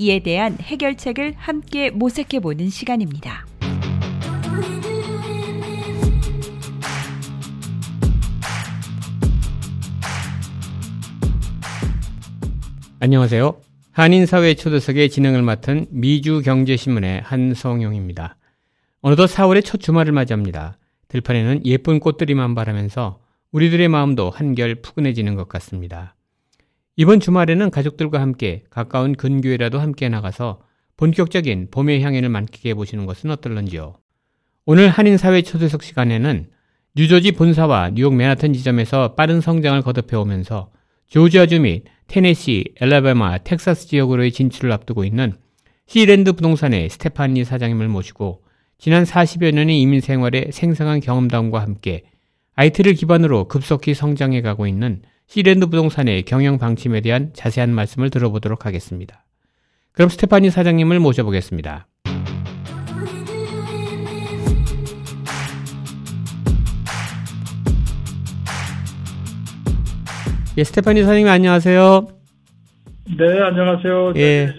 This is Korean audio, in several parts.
이에 대한 해결책을 함께 모색해 보는 시간입니다. 안녕하세요. 한인사회 초대석의 진행을 맡은 미주경제신문의 한성용입니다. 어느덧 4월의 첫 주말을 맞이합니다. 들판에는 예쁜 꽃들이만 바라면서 우리들의 마음도 한결 푸근해지는 것 같습니다. 이번 주말에는 가족들과 함께 가까운 근교에라도 함께 나가서 본격적인 봄의 향연을 만끽해 보시는 것은 어떨런지요. 오늘 한인사회 초대석 시간에는 뉴저지 본사와 뉴욕 맨하튼 지점에서 빠른 성장을 거듭해 오면서 조지아주 및 테네시, 엘라바마, 텍사스 지역으로의 진출을 앞두고 있는 시랜드 부동산의 스테파니 사장님을 모시고 지난 40여 년의 이민 생활의 생생한 경험담과 함께 IT를 기반으로 급속히 성장해 가고 있는 시랜드 부동산의 경영 방침에 대한 자세한 말씀을 들어보도록 하겠습니다. 그럼 스테파니 사장님을 모셔보겠습니다. 예, 스테파니 사장님 안녕하세요. 네, 안녕하세요. 예.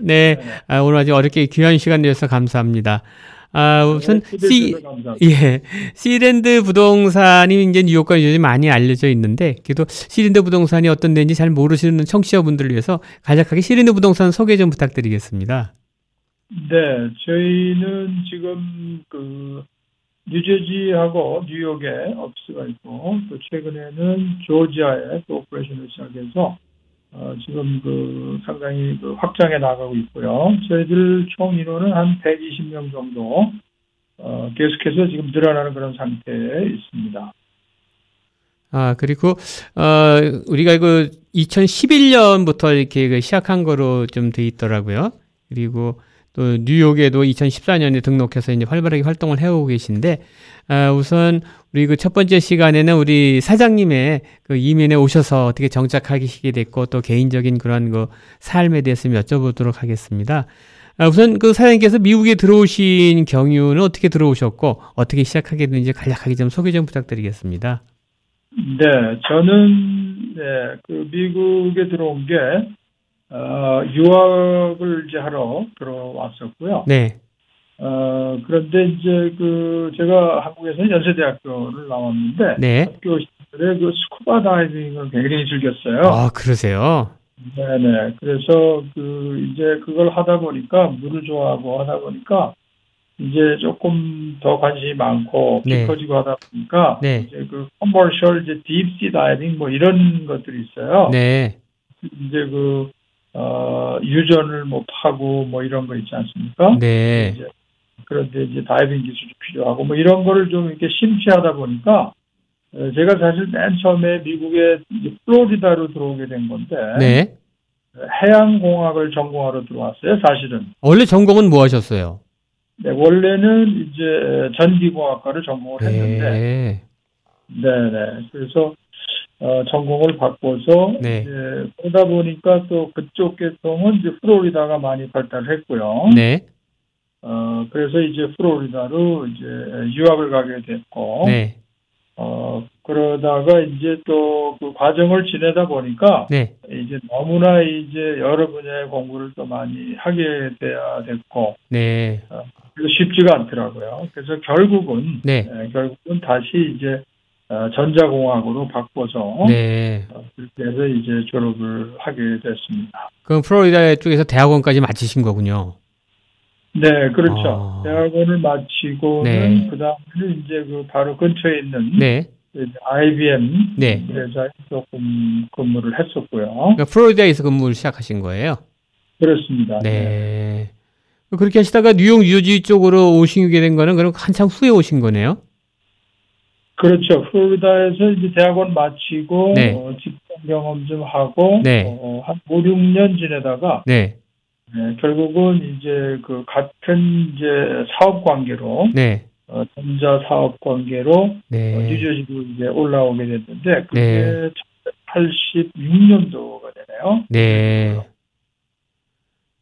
네, 아, 오늘 아주 어렵게 귀한 시간 내주셔서 감사합니다. 아, 우선 네, 시, 감사합니다. 예, 시랜드 부동산이 이제 뉴욕과 요즘 많이 알려져 있는데, 그래도 시랜드 부동산이 어떤 데인지 잘 모르시는 청취자분들을 위해서 간략하게 시랜드 부동산 소개 좀 부탁드리겠습니다. 네, 저희는 지금 그 뉴저지하고 뉴욕에 오피스가 있고 또 최근에는 조지아에 또 operation을 시작해서 어, 지금 그 상당히 그 확장해 나가고 있고요. 저희들 총 인원은 한 120명 정도 어, 계속해서 지금 늘어나는 그런 상태에 있습니다. 아, 그리고, 어, 우리가 그 2011년부터 이렇게 그 시작한 거로 좀 돼 있더라고요. 그리고 또 뉴욕에도 2014년에 등록해서 이제 활발하게 활동을 해오고 계신데, 아, 우선 우리 그 첫 번째 시간에는 우리 사장님의 그 이민에 오셔서 어떻게 정착하시게 됐고 또 개인적인 그런 그 삶에 대해서 좀 여쭤보도록 하겠습니다. 아, 우선 그 사장님께서 미국에 들어오신 경유는 어떻게 들어오셨고 어떻게 시작하게 됐는지 간략하게 좀 소개 좀 부탁드리겠습니다. 네, 저는 네, 그 미국에 들어온 게 어, 유학을 이제 하러 들어왔었고요. 네. 어, 그런데 이제 그 제가 한국에서 연세대학교를 나왔는데 네. 학교 시절에 그 스쿠바 다이빙을 굉장히 즐겼어요. 아, 그러세요? 네네. 그래서 그 이제 그걸 하다 보니까 물을 좋아하고 하다 보니까 이제 조금 더 관심이 많고 네. 깊어지고 하다 보니까 네. 이제 그 commercial 이제 deep sea diving 뭐 이런 것들이 있어요. 네. 이제 그 어, 유전을 뭐 파고 뭐 이런 거 있지 않습니까? 네. 이제 그런데 이제 다이빙 기술이 필요하고 뭐 이런 거를 좀 이렇게 심취하다 보니까 어, 제가 사실 맨 처음에 미국에 이제 플로리다로 들어오게 된 건데 네. 해양공학을 전공하러 들어왔어요. 사실은 원래 전공은 뭐 하셨어요? 네, 원래는 이제 전기공학과를 전공을 했는데 네. 네네 그래서 어, 전공을 바꿔서 네. 이제 그러다 보니까 또 그쪽 계통은 이제 플로리다가 많이 발달했고요. 네. 어, 그래서 이제 플로리다로 이제 유학을 가게 됐고, 네. 어, 그러다가 이제 또 그 과정을 지내다 보니까 네. 이제 너무나 이제 여러 분야의 공부를 또 많이 하게 돼야 됐고, 네. 그래서 쉽지가 않더라고요. 그래서 결국은, 네. 예, 결국은 다시 이제 어, 전자공학으로 바꿔서 네. 어, 그렇게 해서 이제 졸업을 하게 됐습니다. 그럼 플로리다 쪽에서 대학원까지 마치신 거군요. 네, 그렇죠. 아. 대학원을 마치고는 네. 그 다음에는 이제 그 바로 근처에 있는 네. IBM 네. 회사에 조금 근무를 했었고요. 그러니까 플로리다에서 근무를 시작하신 거예요? 그렇습니다. 네. 그렇게 하시다가 뉴욕 뉴저지 쪽으로 오시게 된 거는 그럼 한참 후에 오신 거네요? 그렇죠. 플로리다에서 이제 대학원 마치고 네. 어, 직장 경험 좀 하고 네. 어, 한 5, 6년 지내다가 네. 네, 결국은 이제 그 같은 이제 사업 관계로 네. 어, 전자 사업 관계로 어, 네. 뉴저지로 이제 올라오게 됐는데 그게 네. 1986년도가 되네요. 네.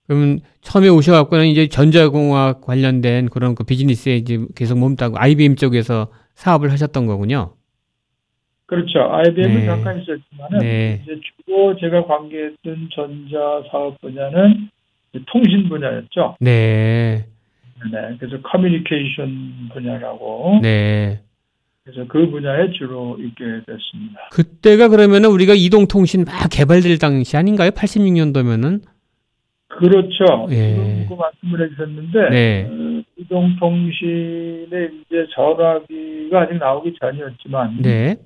그러면 처음에 오셔갖고는 이제 전자공학 관련된 그런 그 비즈니스에 이제 계속 몸따고 IBM 쪽에서 사업을 하셨던 거군요. 그렇죠. IBM은 네. 잠깐 있었지만은 네. 이제 주로 제가 관계했던 전자 사업 분야는 통신 분야였죠. 네. 네, 그래서 커뮤니케이션 분야라고 네. 그래서 그 분야에 주로 있게 됐습니다. 그때가 그러면은 우리가 이동통신 막 개발될 당시 아닌가요? 86년도면은? 그렇죠. 예. 그 말씀을 해주셨는데 네. 어, 이동통신의 이제 전화기가 아직 나오기 전이었지만 네.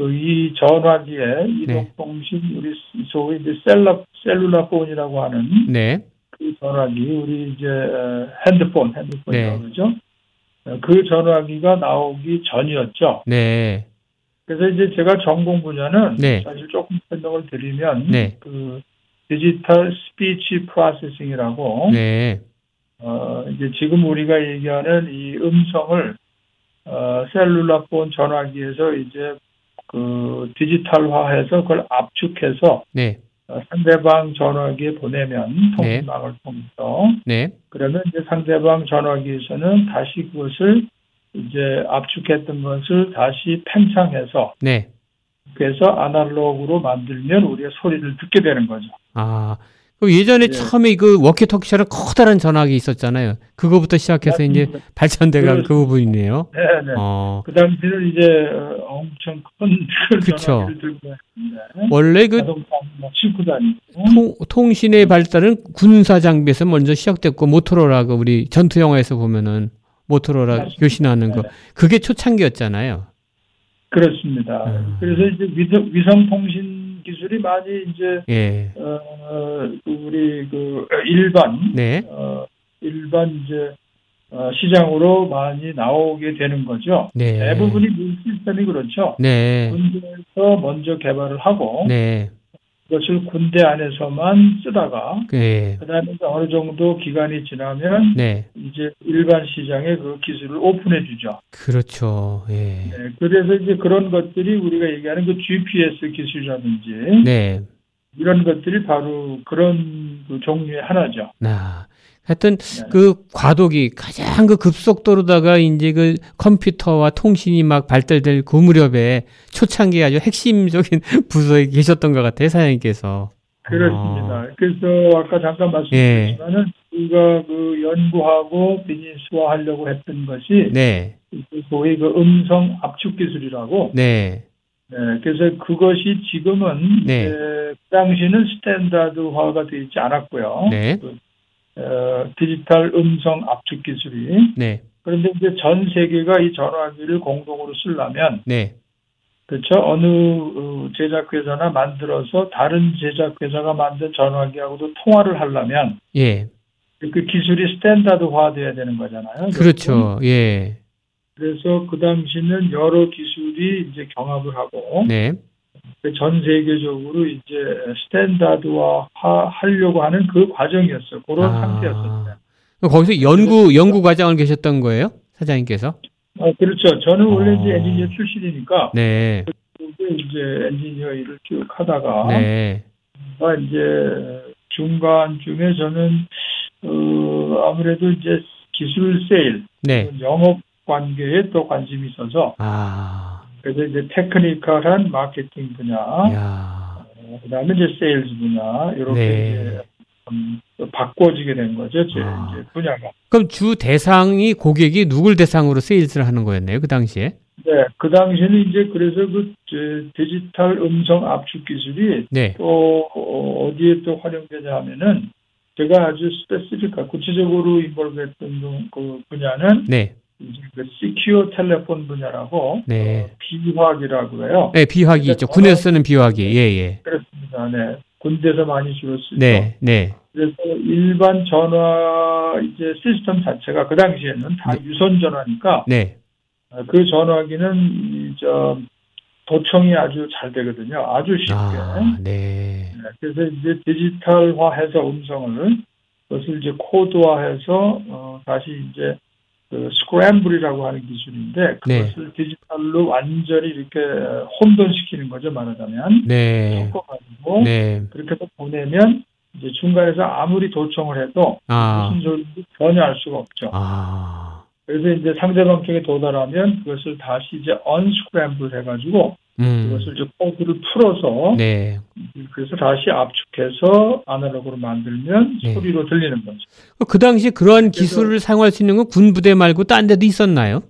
그이 전화기에 이동통신 우리 소위 이제 cellular cellular phone이라고 하는 네. 그 전화기 우리 이제 어, 핸드폰 핸드폰이라고 네. 그러죠. 어, 그 전화기가 나오기 전이었죠. 네. 그래서 이제 제가 전공 분야는 네. 사실 조금 설명을 드리면 네. 그 digital speech processing이라고 네. 어 이제 지금 우리가 얘기하는 이 음성을 어 cellular phone 전화기에서 이제 그 디지털화해서 그걸 압축해서 네. 어, 상대방 전화기에 보내면 통신망을 통해서 네. 그러면 이제 상대방 전화기에서는 다시 그것을 이제 압축했던 것을 다시 팽창해서 네. 그래서 아날로그로 만들면 우리가 소리를 듣게 되는 거죠. 아. 그 예전에 네. 처음에 그 워키토키처럼 커다란 전화기 있었잖아요. 그거부터 시작해서 이제 발전돼간 그 그렇습니다. 부분이네요. 네 네. 어. 그 당시는 이제 어, 엄청 큰 그쵸. 원래 그 다니고 통, 통신의 발달은 군사 장비에서 먼저 시작됐고 모토로라 그 우리 전투 영화에서 보면은 모토로라 맞습니다. 교신하는 거 네. 그게 초창기였잖아요. 그렇습니다. 음. 그래서 이제 위성 통신 기술이 많이 이제 예. 어, 그 우리 그 일반 네. 어, 일반 이제 어, 시장으로 많이 나오게 되는 거죠. 네. 대부분이 민 시스템이 그렇죠. 네. 군대에서 먼저 개발을 하고 네. 그것을 군대 안에서만 쓰다가 네. 그다음에 어느 정도 기간이 지나면 네. 이제 일반 시장에 그 기술을 오픈해 주죠. 그렇죠. 예. 네, 그래서 이제 그런 것들이 우리가 얘기하는 그 GPS 기술이라든지 네. 이런 것들이 바로 그런 그 종류의 하나죠. 나 하여튼 네. 그 과도기 가장 그 급속도로다가 이제 그 컴퓨터와 통신이 막 발달될 그 무렵에 초창기 아주 핵심적인 부서에 계셨던 것 같아요, 사장님께서. 그렇습니다. 어. 그래서 아까 잠깐 예. 말씀드렸지만은 우리가 그 연구하고 비즈니스화 하려고 했던 것이 네. 그 소위 그 음성 압축 기술이라고 네. 네, 그래서 그것이 지금은 네. 이제 그 당시는 스탠다드화가 되어 있지 않았고요. 네. 어, 디지털 음성 압축 기술이 네. 그런데 이제 전 세계가 이 전화기를 공동으로 쓰려면 네. 그렇죠 어느 어, 제작회사나 만들어서 다른 제작회사가 만든 전화기하고도 통화를 하려면 예. 그 기술이 스탠다드화돼야 되는 거잖아요. 그렇죠. 예. 그래서 그 당시는 여러 기술이 이제 경합을 하고 네. 전 세계적으로 이제 스탠다드화 하려고 하는 그 과정이었어요. 그런 아. 상태였었어요. 거기서 연구 연구 과정을 계셨던 거예요, 사장님께서? 아, 그렇죠. 저는 원래 어. 이제 엔지니어 출신이니까 네. 이제 엔지니어 일을 쭉 하다가 네. 아, 이제 중간쯤에 저는 어, 아무래도 이제 기술 세일, 네. 영업 관계에 또 관심이 있어서 아. 그래서 이제 technical한 마케팅 분야, 야. 어, 그다음에 이제 세일즈 분야 이렇게 네. 이제 음, 바꿔지게 된 거죠. 제 아. 이제 분야가. 그럼 주 대상이 고객이 누굴 대상으로 세일즈를 하는 거였네요, 그 당시에? 네, 그 당시에는 이제 그래서 그 저, 디지털 음성 압축 기술이 네. 또 어, 어디에 또 활용되냐 하면은 제가 아주 스페시픽한 구체적으로 인볼브했던 그 분야는 네. 이제 그 시큐어 텔레폰 분야라고 네. 어, 비화기라고 해요. 네, 비화기 있죠. 군에서 쓰는 비화기. 예, 예. 그렇습니다. 네. 군대에서 많이 주로 쓰죠. 네, 네. 그래서 일반 전화 이제 시스템 자체가 그 당시에는 다 유선 전화니까 네. 어, 그 전화기는 이저 도청이 아주 잘 되거든요. 아주 쉽게. 아, 네. 네, 그래서 이제 디지털화해서 음성을 그것을 이제 코드화해서 어, 다시 이제 그 스크램블이라고 하는 기술인데 네. 그것을 디지털로 완전히 이렇게 혼돈시키는 거죠 말하자면 네. 섞어가지고 네. 그렇게 해서 보내면 이제 중간에서 아무리 도청을 해도 아. 무슨 소리인지 전혀 알 수가 없죠. 아. 그래서 이제 상대방 쪽에 도달하면 그것을 다시 이제 unscramble 해가지고 음. 그것을 이제 코드를 풀어서 네. 그래서 다시 압축해서 아날로그로 만들면 네. 소리로 들리는 거죠. 그 당시 그러한 기술을 사용할 수 있는 건 군부대 말고 딴 데도 있었나요?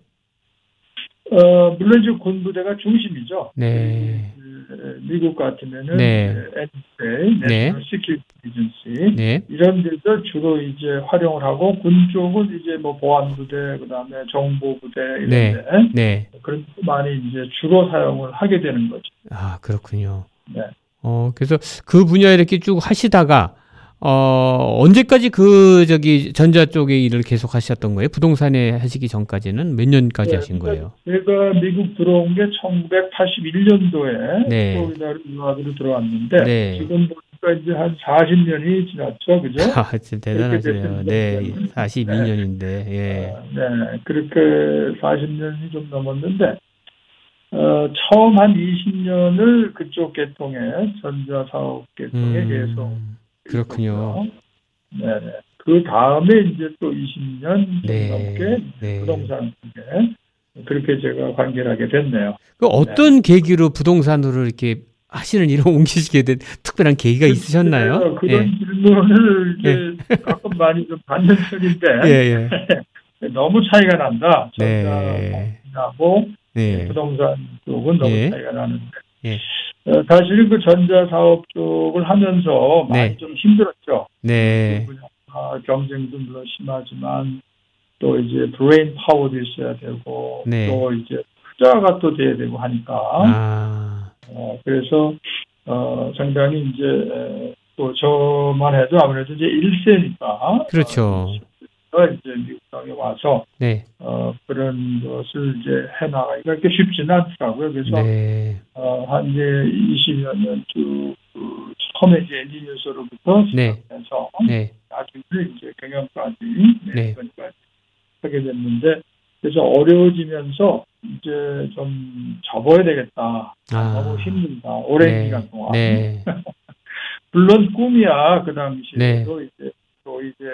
어, 물론 이제 군부대가 중심이죠. 네. 그, 미국 같으면은 네. NSA, 네. Security Agency 네. 이런 데서 주로 이제 활용을 하고 군 쪽은 이제 뭐 보안 부대 그다음에 정보 부대 이런 네. 데 네. 그런 데 많이 이제 주로 사용을 하게 되는 거죠. 아, 그렇군요. 네. 어, 그래서 그 분야 이렇게 쭉 하시다가 어, 언제까지 그 저기 전자 쪽의 일을 계속 하셨던 거예요? 부동산에 하시기 전까지는 몇 년까지 네, 하신 거예요? 제가 미국 들어온 게 1981년도에 네. 플로리다로 유학으로 들어왔는데 네. 지금 보니까 이제 한 40년이 지났죠, 그죠? 아, 진짜 대단하세요. 네. 42년인데. 예. 어, 네, 그렇게 40년이 좀 넘었는데 어, 처음 한 20년을 그쪽 계통에 전자 사업 계통에 계속 음, 그렇군요. 네, 네. 그 다음에 이제 또 20년 네. 넘게 네. 부동산 쪽에 그렇게 제가 관계를 하게 됐네요. 그 어떤 계기로 부동산으로 이렇게 하시는 일을 옮기시게 된 특별한 계기가 있으셨나요? 그래서 그런 질문을 이제 가끔 많이 좀 받는 편인데 예, 예. 너무 차이가 난다. 네. 전자하고 네. 부동산 쪽은 너무 예. 차이가 나는데 예. 어, 사실은 그 전자 사업 쪽을 하면서 많이 네. 좀 힘들었죠. 네. 그 경쟁도 물론 심하지만 또 이제 brain power도 있어야 되고 네. 또 이제 투자가 또 돼야 되고 하니까 아. 어, 그래서 어, 상당히 이제 에, 또 저만 해도 아무래도 이제 1세니까 그렇죠. 어, 이제 미국 땅에 와서 네. 어, 그런 것을 이제 해나가기가 그렇게 쉽지는 않더라고요. 그래서 네. 어, 한 이제 20여 년쭉 그 처음에 이제 엔지니어서로부터 네. 시작해서 네. 나중에 이제 경영까지 네. 내년까지 하게 됐는데 그래서 어려워지면서 이제 좀 접어야 되겠다. 아. 너무 힘들다. 오랜 네. 기간 동안. 네. 물론 꿈이야 그 당시에도 네. 이제 또 이제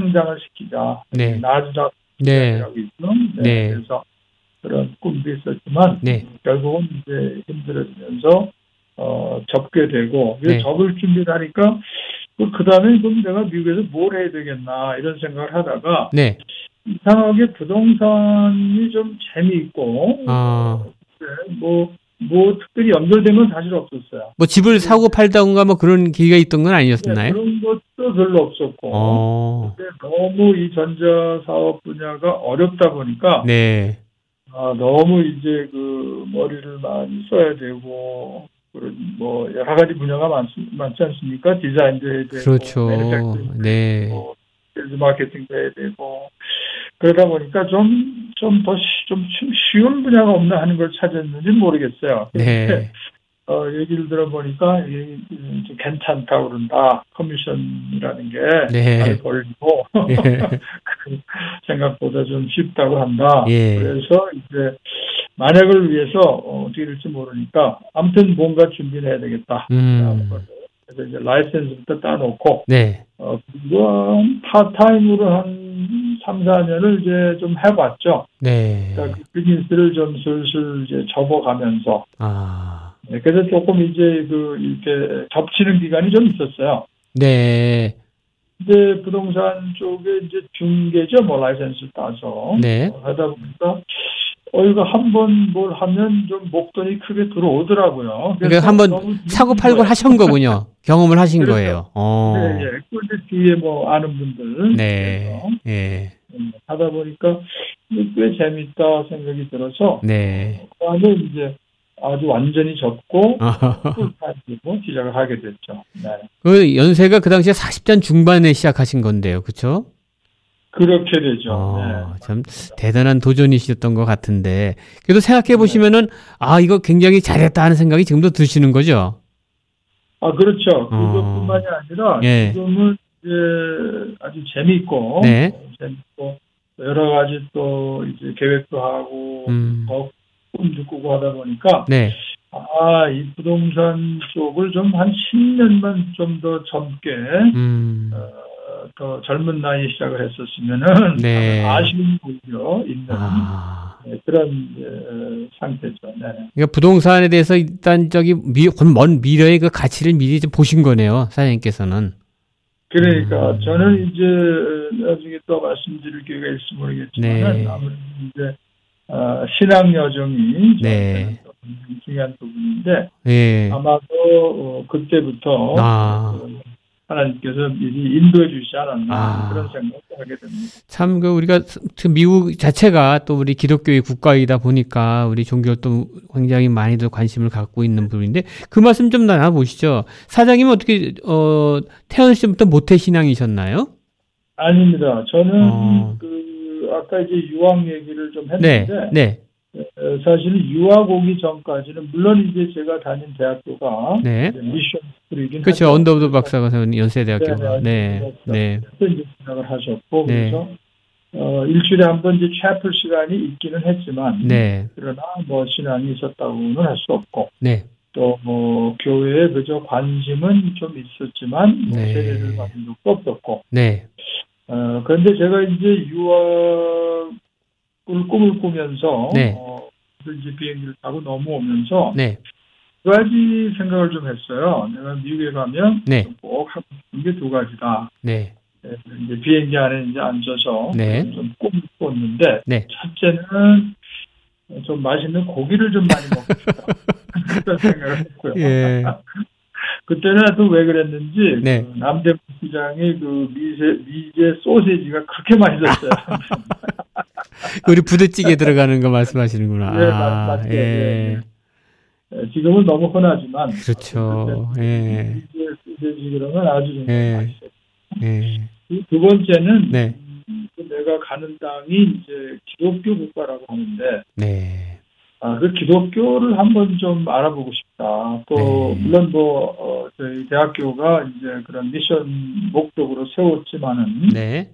상장을 시키자. 네. 나주다 네. 라고. 네. 네. 그래서 그런 꿈도 있었지만 네. 결국은 이제 힘들어지면서 어, 접게 되고 네. 접을 준비를 하니까 그 다음에 그럼 내가 미국에서 뭘 해야 되겠나 이런 생각을 하다가 네. 이상하게 부동산이 좀 재미있고 아. 뭐, 뭐 특별히 연결된 건 사실 없었어요. 뭐 집을 사고 팔다던가 뭐 그런 기회가 있던 건 네, 아니었나요? 그런 것 도 별로 없었고 어. 근데 너무 이 전자 사업 분야가 어렵다 보니까 네. 아, 너무 이제 그 머리를 많이 써야 되고 그런 뭐 여러 가지 분야가 많, 많지 않습니까? 디자인도 해야 되고 그렇죠. 네. 셀즈 마케팅도 해야 되고 그러다 보니까 좀 좀 더 좀 쉬운 분야가 없나 하는 걸 찾았는지 는 모르겠어요. 네. 어, 얘기를 들어보니까 이게 좀 괜찮다고 그런다. 커미션이라는 게 네. 잘 벌리고 예. 생각보다 좀 쉽다고 한다. 예. 그래서 이제 만약을 위해서 어, 어떻게 될지 모르니까 아무튼 뭔가 준비를 해야 되겠다. 음. 그래서 이제 라이센스부터 따놓고 네. 어, 그리고 한 파트타임으로 한 3, 4년을 이제 좀 해봤죠. 네. 그러니까 그 비즈니스를 좀 슬슬 이제 접어가면서 아. 네, 그래서 조금 이제 그 이렇게 접치는 기간이 좀 있었어요. 네. 근데 부동산 쪽에 이제 중개죠, 뭐 라이센스 따서 네. 어, 하다 보니까 어 이거 한 번 뭘 하면 좀 목돈이 크게 들어오더라고요. 그러니까 한번 사고 팔고. 하신 거군요. 경험을 하신 그렇죠. 거예요. 어. 네, 예. 그 뒤에 뭐 아는 분들 네. 예. 음, 하다 보니까 꽤 재밌다 생각이 들어서 네. 그다음에 이제 아주 완전히 접고. 풀타임으로 시작을 하게 됐죠. 네. 그 연세가 그 당시에 40대 중반에 시작하신 건데요. 그렇죠? 그렇게 되죠. 어, 네. 참 대단한 도전이셨던 것 같은데 그래도 생각해 보시면은 아 이거 굉장히 잘했다 하는 생각이 지금도 드시는 거죠. 아 그렇죠. 어. 그것뿐만이 아니라 예. 지금은 이제 아주 재미있고 네. 어, 재밌고 여러 가지 또 이제 계획도 하고 음. 더 꿈도 꾸고 하다 보니까 네. 아, 이 부동산 쪽을 좀 한 10년만 좀 더 젊게 음. 어, 더 젊은 나이에 시작을 했었으면은 네. 아쉬움이 오히려 있는 아. 네, 그런 어, 상태죠. 네. 그러니까 부동산에 대해서 일단 저기 미, 먼 미래의 그 가치를 미리 좀 보신 거네요, 사장님께서는. 그러니까 음. 저는 이제 나중에 또 말씀드릴 기회가 있을지 모르겠지만 네. 아무래도 이제 어, 신앙 여정이 네. 중요한 부분인데 예. 아마도 어, 그때부터 아. 어, 하나님께서 미리 인도해 주시지 않았나 아. 그런 생각을 하게 됩니다. 참 그 우리가 그 미국 자체가 또 우리 기독교의 국가이다 보니까 우리 종교 또 굉장히 많이들 관심을 갖고 있는 부분인데 그 말씀 좀 나눠 보시죠. 사장님은 어떻게 어 태어날 때부터 모태 신앙이셨나요? 아닙니다. 저는 어. 그 아까 이제 유학 얘기를 좀 네, 했는데 네, 어, 사실은 유학 오기 전까지는 물론 이제 제가 다닌 대학교가 네. 미션 스쿨이긴 그렇죠. 언더우드 박사가 세운 연세대학교가. 네, 네, 네. 네, 생각을 하셨고 네. 그래서 어, 일주일에 한 번 이제 채플 시간이 있기는 했지만 네, 그러나 뭐 신앙이 있었다고는 할 수 없고 네, 또뭐 교회에 그저 관심은 좀 있었지만 뭐 네. 세례를 받은 적도 없었고 네, 어, 그런데 제가 이제 유학을 꿈을 꾸면서 네. 어, 이제 비행기를 타고 넘어오면서 네, 두 가지 생각을 좀 했어요. 내가 미국에 가면 네. 꼭 하고 싶은 게 두 가지다. 네, 예, 이제 비행기 안에 이제 앉아서 네. 좀 꿈을 꿨는데 네. 첫째는 좀 맛있는 고기를 좀 많이 먹고 싶다. 그런 생각을 했고요. 예. 그때는 또 왜 그랬는지 네. 그 남대문 시장의 그 미제 미제 소세지가 그렇게 맛있었어요. 우리 부대찌개 들어가는 거 말씀하시는구나. 네, 맞- 아, 맞죠. 예, 네, 예, 지금은 너무 흔하지만 그렇죠. 예, 미제 소세지 그러면 아주 예. 맛있어요. 예, 두- 두 번째는 네. 음, 그 내가 가는 땅이 이제 기독교 국가라고 하는데 네, 아, 그 기독교를 한번 좀 알아보고 싶다. 또 네. 물론 뭐 어, 저희 대학교가 이제 그런 미션 목적으로 세웠지만은 네,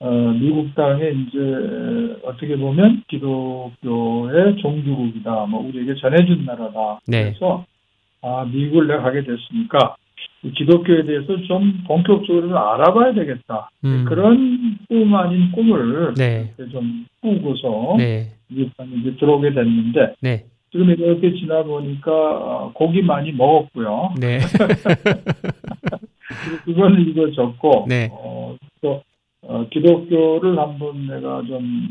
어, 미국 땅에 이제 어떻게 보면 기독교의 종주국이다. 뭐 우리에게 전해준 나라다. 네. 그래서 아 미국을 내가 가게 됐으니까 이 기독교에 대해서 좀 본격적으로 좀 알아봐야 되겠다. 음. 그런 꿈 아닌 꿈을 네. 좀 꾸고서 네, 이제 들어오게 됐는데 네, 지금 이렇게 지나 보니까 어, 고기 많이 먹었고요. 네, 그거는 읽어졌고 네. 어, 또 어, 기독교를 한번 내가 좀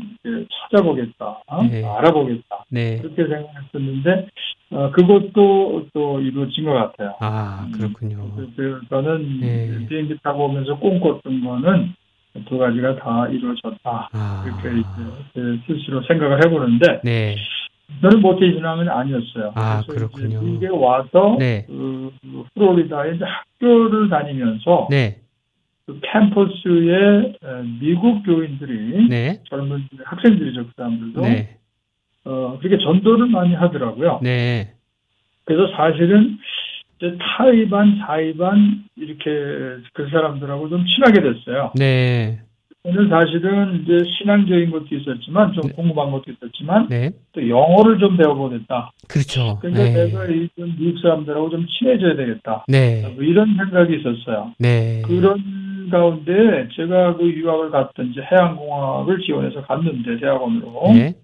찾아보겠다, 어? 네. 알아보겠다 네. 그렇게 생각했었는데 어, 그것도 또 이루어진 것 같아요. 아, 그렇군요. 그래서 저는 네. 비행기 타고 오면서 꿈꿨던 거는 두 가지가 다 이루어졌다. 아, 이렇게 이제 제 스스로 생각을 해보는데 네, 저는 모태 신앙은 아니었어요. 아, 그렇군요. 미국에 와서 네, 그, 그 플로리다에 학교를 다니면서 네, 그 캠퍼스에 에, 미국 교인들이 네, 젊은 학생들이죠 그 사람들도 네, 어, 그렇게 전도를 많이 하더라고요. 네, 그래서 사실은 이제 타이반, 사이반 이렇게 그 사람들하고 좀 친하게 됐어요. 네, 저는 사실은 이제 신앙적인 것도 있었지만 좀 네. 궁금한 것도 있었지만 네, 또 영어를 좀 배워보겠다. 그렇죠. 그러니까 네, 내가 이좀 미국 사람들하고 좀 친해져야 되겠다. 네, 뭐 이런 생각이 있었어요. 네, 그런 가운데 제가 그 유학을 갔던 이제 해양공학을 지원해서 갔는데 대학원으로 네,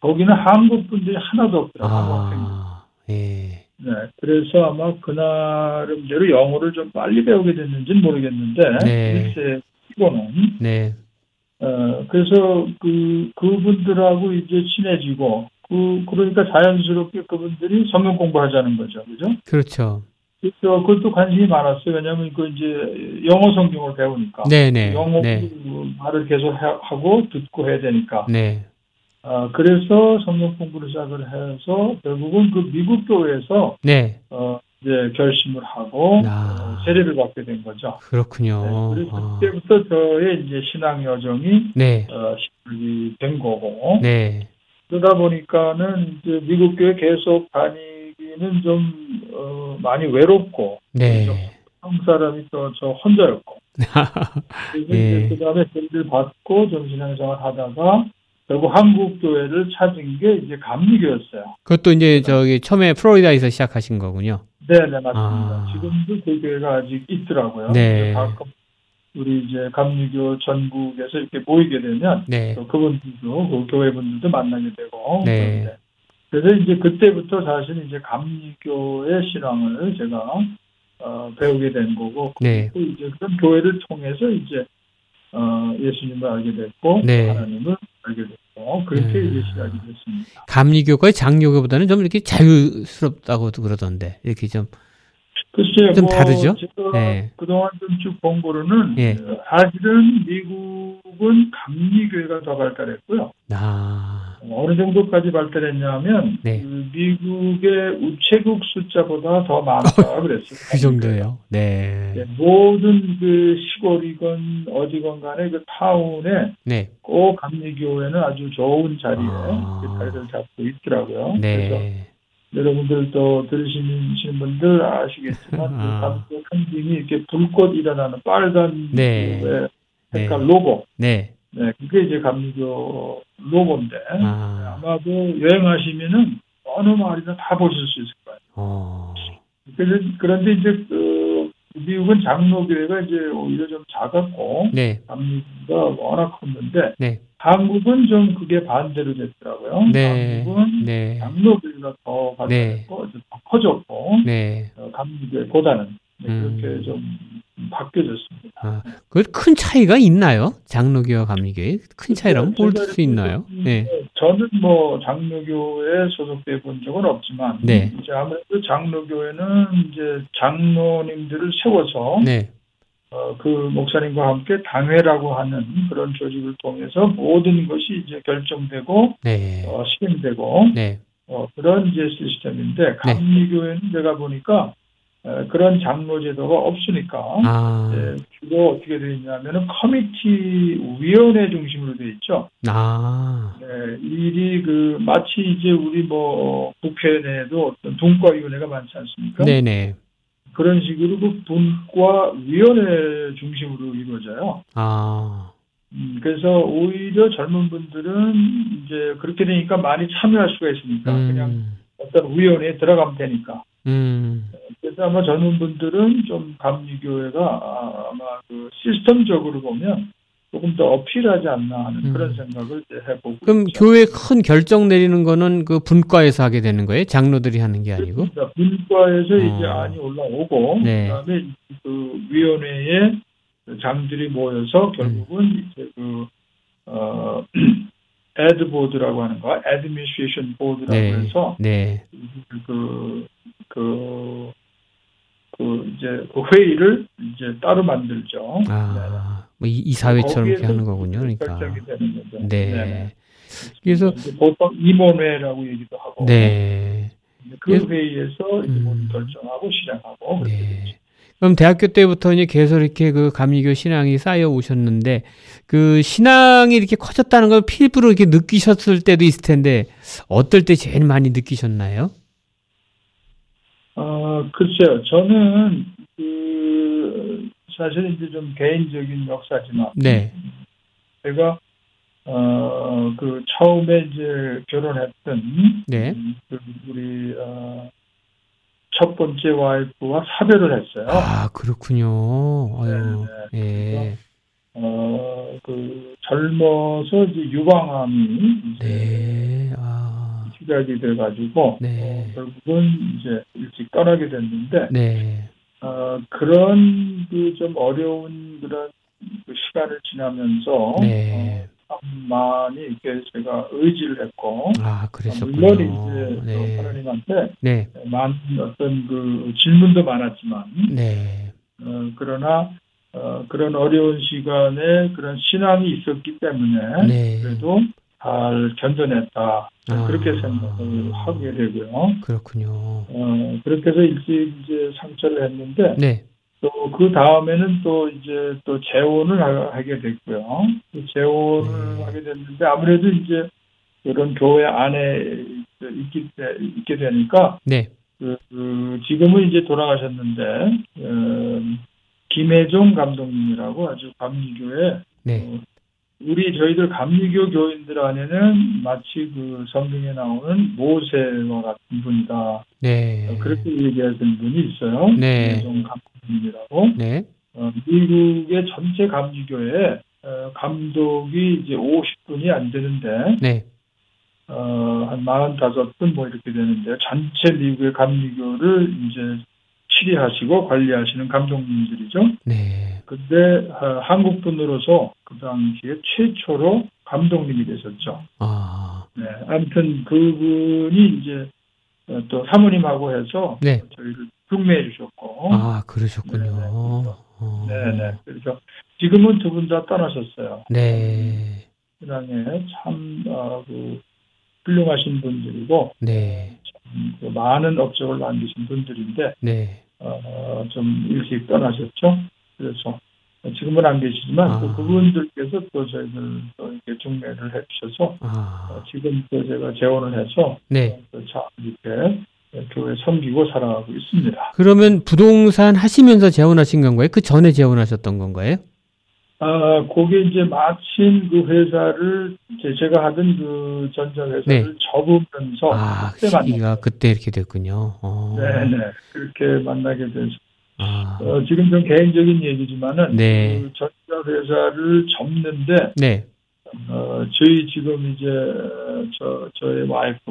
거기는 한국 분들이 하나도 없더라고요. 아, 예, 네, 그래서 아마 그 나름대로 영어를 좀 빨리 배우게 됐는지는 모르겠는데 네. 일세 피고는 네, 어, 그래서 그 그분들하고 이제 친해지고 그 그러니까 자연스럽게 그분들이 성경 공부하자는 거죠, 그죠? 그렇죠. 그래서 그것도 관심이 많았어요. 왜냐하면 그 이제 영어 성경을 배우니까 네, 네, 영어 네, 말을 계속 하- 하고 듣고 해야 되니까. 네, 아, 그래서 성경 공부를 시작을 해서 결국은 그 미국 교회에서 네, 어, 이제 결심을 하고 아. 어, 세례를 받게 된 거죠. 그렇군요. 네, 그래서 아, 그때부터 저의 이제 신앙 여정이 네, 어, 된 거고 네, 그러다 보니까는 이제 미국 교회 계속 다니 기는 좀 어, 많이 외롭고 네, 한국 사람이 또 저 혼자였고 그래서 예. 이제 그 다음에 교리를 받고 좀 신앙생활 하다가 결국 한국 교회를 찾은 게 이제 감리교였어요. 그것도 이제 저기 처음에 플로리다에서 시작하신 거군요. 네 네 맞습니다. 아. 지금도 그 교회가 아직 있더라고요. 네. 가끔 우리 이제 감리교 전국에서 이렇게 모이게 되면 네. 또 그분들도 그 교회 분들도 만나게 되고 네. 그래서 이제 그때부터 사실 이제 감리교의 신앙을 제가 어, 배우게 된 거고 네. 또 이제 그런 교회를 통해서 이제 어, 예수님을 알게 됐고 네. 하나님을 알게 됐고 그렇게 음. 이제 시작이 됐습니다. 감리교가 장로교보다는 좀 이렇게 자유스럽다고도 그러던데 이렇게 좀 글쎄요, 좀 뭐 다르죠? 제가 네. 그동안 좀 쭉 본 거로는 예. 어, 사실은 미국은 감리교회가 더 발달했고요. 아, 어느 정도까지 발달했냐면 네. 그 미국의 우체국 숫자보다 더 많다 그랬어요. 그 정도예요. 네. 예, 모든 그 시골이건 어디건 간에 그 타운에 네. 꼭 감리교회는 아주 좋은 자리에 아. 그 자리를 잡고 있더라고요. 그래서 네. 여러분들도 들으시는 분들 아시겠지만 아. 그 감리교 상징이 이렇게 불꽃 일어나는 빨간 네. 그 색깔 네. 로고. 네. 네, 그게 이제 감리교 로고인데 아. 아마도 여행하시면은 어느 마을이나 다 보실 수 있을 거예요. 어. 그런데 이제 그 미국은 장로교회가 이제 오히려 좀 작았고 네. 감리교가 워낙 컸는데 네. 한국은 좀 그게 반대로 됐더라고요. 네. 한국은 네. 장로교회가 더 발달했고 더 커졌고 네. 어, 감리교회보다는 네, 음. 그렇게 좀 바뀌어졌습니다. 아, 그큰 차이가 있나요? 장로교와 감리교회 큰 차이라면 볼 제가 수 있나요? 네. 저는 뭐 장로교에 소속돼 본 적은 없지만 네. 이제 아무래도 장로교회는 이제 장로님들을 세워서 네. 어, 그 목사님과 함께 당회라고 하는 그런 조직을 통해서 모든 것이 이제 결정되고 네. 어, 실행되고 네. 어, 그런 이제 시스템인데 감리교회는 제가 보니까 어, 그런 장로 제도가 없으니까 아. 예, 주로 어떻게 되어 있냐면은 커미티 위원회 중심으로 되어 있죠. 아. 네, 일이 그 마치 이제 우리 뭐 국회 내에도 어떤 분과위원회가 많지 않습니까? 네네. 그런 식으로 그 분과위원회 중심으로 이루어져요. 아. 음, 그래서 오히려 젊은 분들은 이제 그렇게 되니까 많이 참여할 수가 있으니까 그냥 음. 어떤 위원회에 들어가면 되니까. 음. 그래서 아마 젊은 분들은 좀 감리교회가 아, 아마 그 시스템적으로 보면 조금 더 어필하지 않나 하는 음. 그런 생각을 이제 해보고 그럼 있죠. 교회 큰 결정 내리는 거는 그 분과에서 하게 되는 거예요? 장로들이 하는 게 아니고? 그렇습니다. 분과에서 이제 어. 안이 올라오고 네. 그다음에 그 위원회에 장들이 모여서 결국은 이제 그 어, ad board라고 하는 거, administration board라고 네. 해서 네. 그, 그, 그, 이제, 그 회의를 이제 따로 만들죠. 아. 뭐 이- 이사회처럼 이렇게 하는 거군요. 그러니까. 거죠. 네. 그래서 보통 임원회라고 얘기도 하고. 네. 그 회의에서 이제 음. 결정하고 실행하고. 네. 그럼 대학교 때부터 이제 계속 이렇게 그 감리교 신앙이 쌓여 오셨는데 그 신앙이 이렇게 커졌다는 걸 피부로 이렇게 느끼셨을 때도 있을 텐데 어떨 때 제일 많이 느끼셨나요? 어, 글쎄요. 저는 그 사실 이제 좀 개인적인 역사지만 네. 제가 어, 그 처음에 이제 결혼했던 네. 음, 그 우리 어, 첫 번째 와이프와 사별을 했어요. 아, 그렇군요. 아유. 네, 예. 어, 그 젊어서 이제 유방암이 이제 네. 아. 시작이 돼가지고 네. 어, 결국은 이제 일찍 떠나게 됐는데 네. 어, 그런 그 좀 어려운 그런 그 시간을 지나면서 네. 어, 참 많이 이렇게 제가 의지를 했고 아, 물론 그랬었군요. 이제 또 네. 하나님한테 네. 많은 어떤 그 질문도 많았지만 네. 어, 그러나 어, 그런 어려운 시간에 그런 신앙이 있었기 때문에 네. 그래도 잘 견뎌냈다 아. 그렇게 생각을 하게 되고요. 그렇군요. 어, 그렇게 해서 일찍 이제 상처를 했는데 네. 또 그 다음에는 또 이제 또 재혼을 하- 하게 됐고요. 그 재혼을 네. 하게 됐는데 아무래도 이제 이런 교회 안에 있기, 때- 있게 되니까 네. 그, 그 지금은 이제 돌아가셨는데 음, 김혜종 감독님이라고 아주 감리교회 네. 어, 우리 저희들 감리교 교인들 안에는 마치 그 성경에 나오는 모세와 같은 분이다. 네. 어, 그렇게 얘기하는 분이 있어요. 네. 감독님이라고. 네. 어, 미국의 전체 감리교회 어, 감독이 이제 50분이 안 되는데 네. 어, 한 45분 뭐 이렇게 되는데 전체 미국의 감리교를 이제 치리하시고 관리하시는 감독님들이죠. 네. 근데 어, 한국 분으로서 그 당시에 최초로 감독님이 되셨죠. 아. 네, 아무튼 그분이 이제 어, 또 사모님하고 해서 네. 저희를 중매해 주셨고, 아, 그러셨군요. 네, 네. 어. 네네. 그래서 지금은 두 분 다 떠나셨어요. 네. 신앙에 참 어, 그 훌륭하신 분들이고 네. 음, 그 많은 업적을 남기신 분들인데 네. 어, 좀 일찍 떠나셨죠. 그래서 지금은 안 계시지만 아. 또 그분들께서 또 저희들 또 이렇게 중매를 해주셔서 아. 어, 지금 또 제가 재혼을 해서 네. 어, 참 이렇게 교회 섬기고 살아가고 있습니다. 그러면 부동산 하시면서 재혼하신 건가요? 그 전에 재혼하셨던 건가요? 아, 그게 이제 마침 그 회사를 제- 제가 하던 그 전자 회사를 네. 접으면서 아, 그때. 시기가 그때 이렇게 됐군요. 어. 네 네 그렇게 만나게 돼서 아. 어, 지금 좀 개인적인 얘기지만은 네. 그 전자 회사를 접는데 네. 어, 저희 지금 이제 저 저의 와이프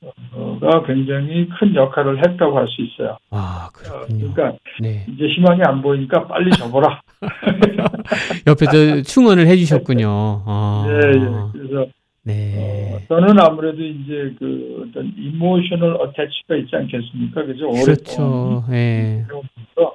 가 네. 굉장히 큰 역할을 했다고 할 수 있어요. 아, 어, 그렇군요. 그러니까 네. 이제 희망이 안 보이니까 빨리 접어라. 옆에 서 충언을 해주셨군요. 아. 예, 예. 그래서 네. 어, 저는 아무래도 이제 그 어떤 emotional attach가 있지 않겠습니까? 그죠? 오랫동안 그렇죠. 예. 배우면서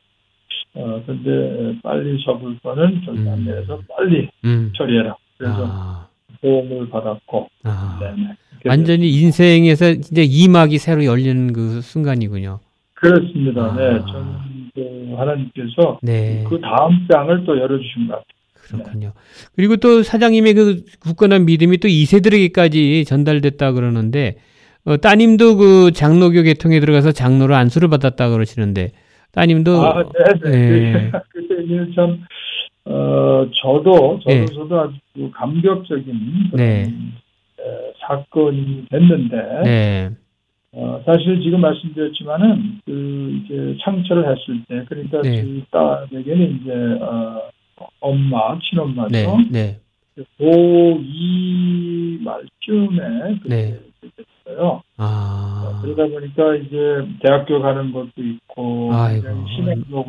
어 근데 빨리 접을 거는 절대 안 음. 돼서 빨리 음. 처리해라. 그래서 아. 도움을 받았고, 아. 네네. 그래서 완전히 인생에서 이제 이막이 새로 열리는 그 순간이군요. 그렇습니다. 아. 네, 저는 그 하나님께서 네. 그 다음 장을 또 열어주신 것 같아요. 그렇군요. 그리고 또 사장님의 그 굳건한 믿음이 또 2세들에게까지 전달됐다 그러는데, 어, 따님도 그 장로교 계통에 들어가서 장로로 안수를 받았다 그러시는데, 따님도, 아, 네 네. 예. 그래서 이제 참, 어, 저도, 예. 저로서도 아주 그 감격적인 그런 네. 에, 사건이 됐는데, 네. 어, 사실 지금 말씀드렸지만은, 그, 이제 창철을 했을 때, 그러니까 네. 그 딸에게는 이제, 어, 엄마, 친엄마죠. 네. 네. 고2 말쯤에 네. 그 됐어요. 아. 그러다 보니까 이제 대학교 가는 것도 있고, 아이고.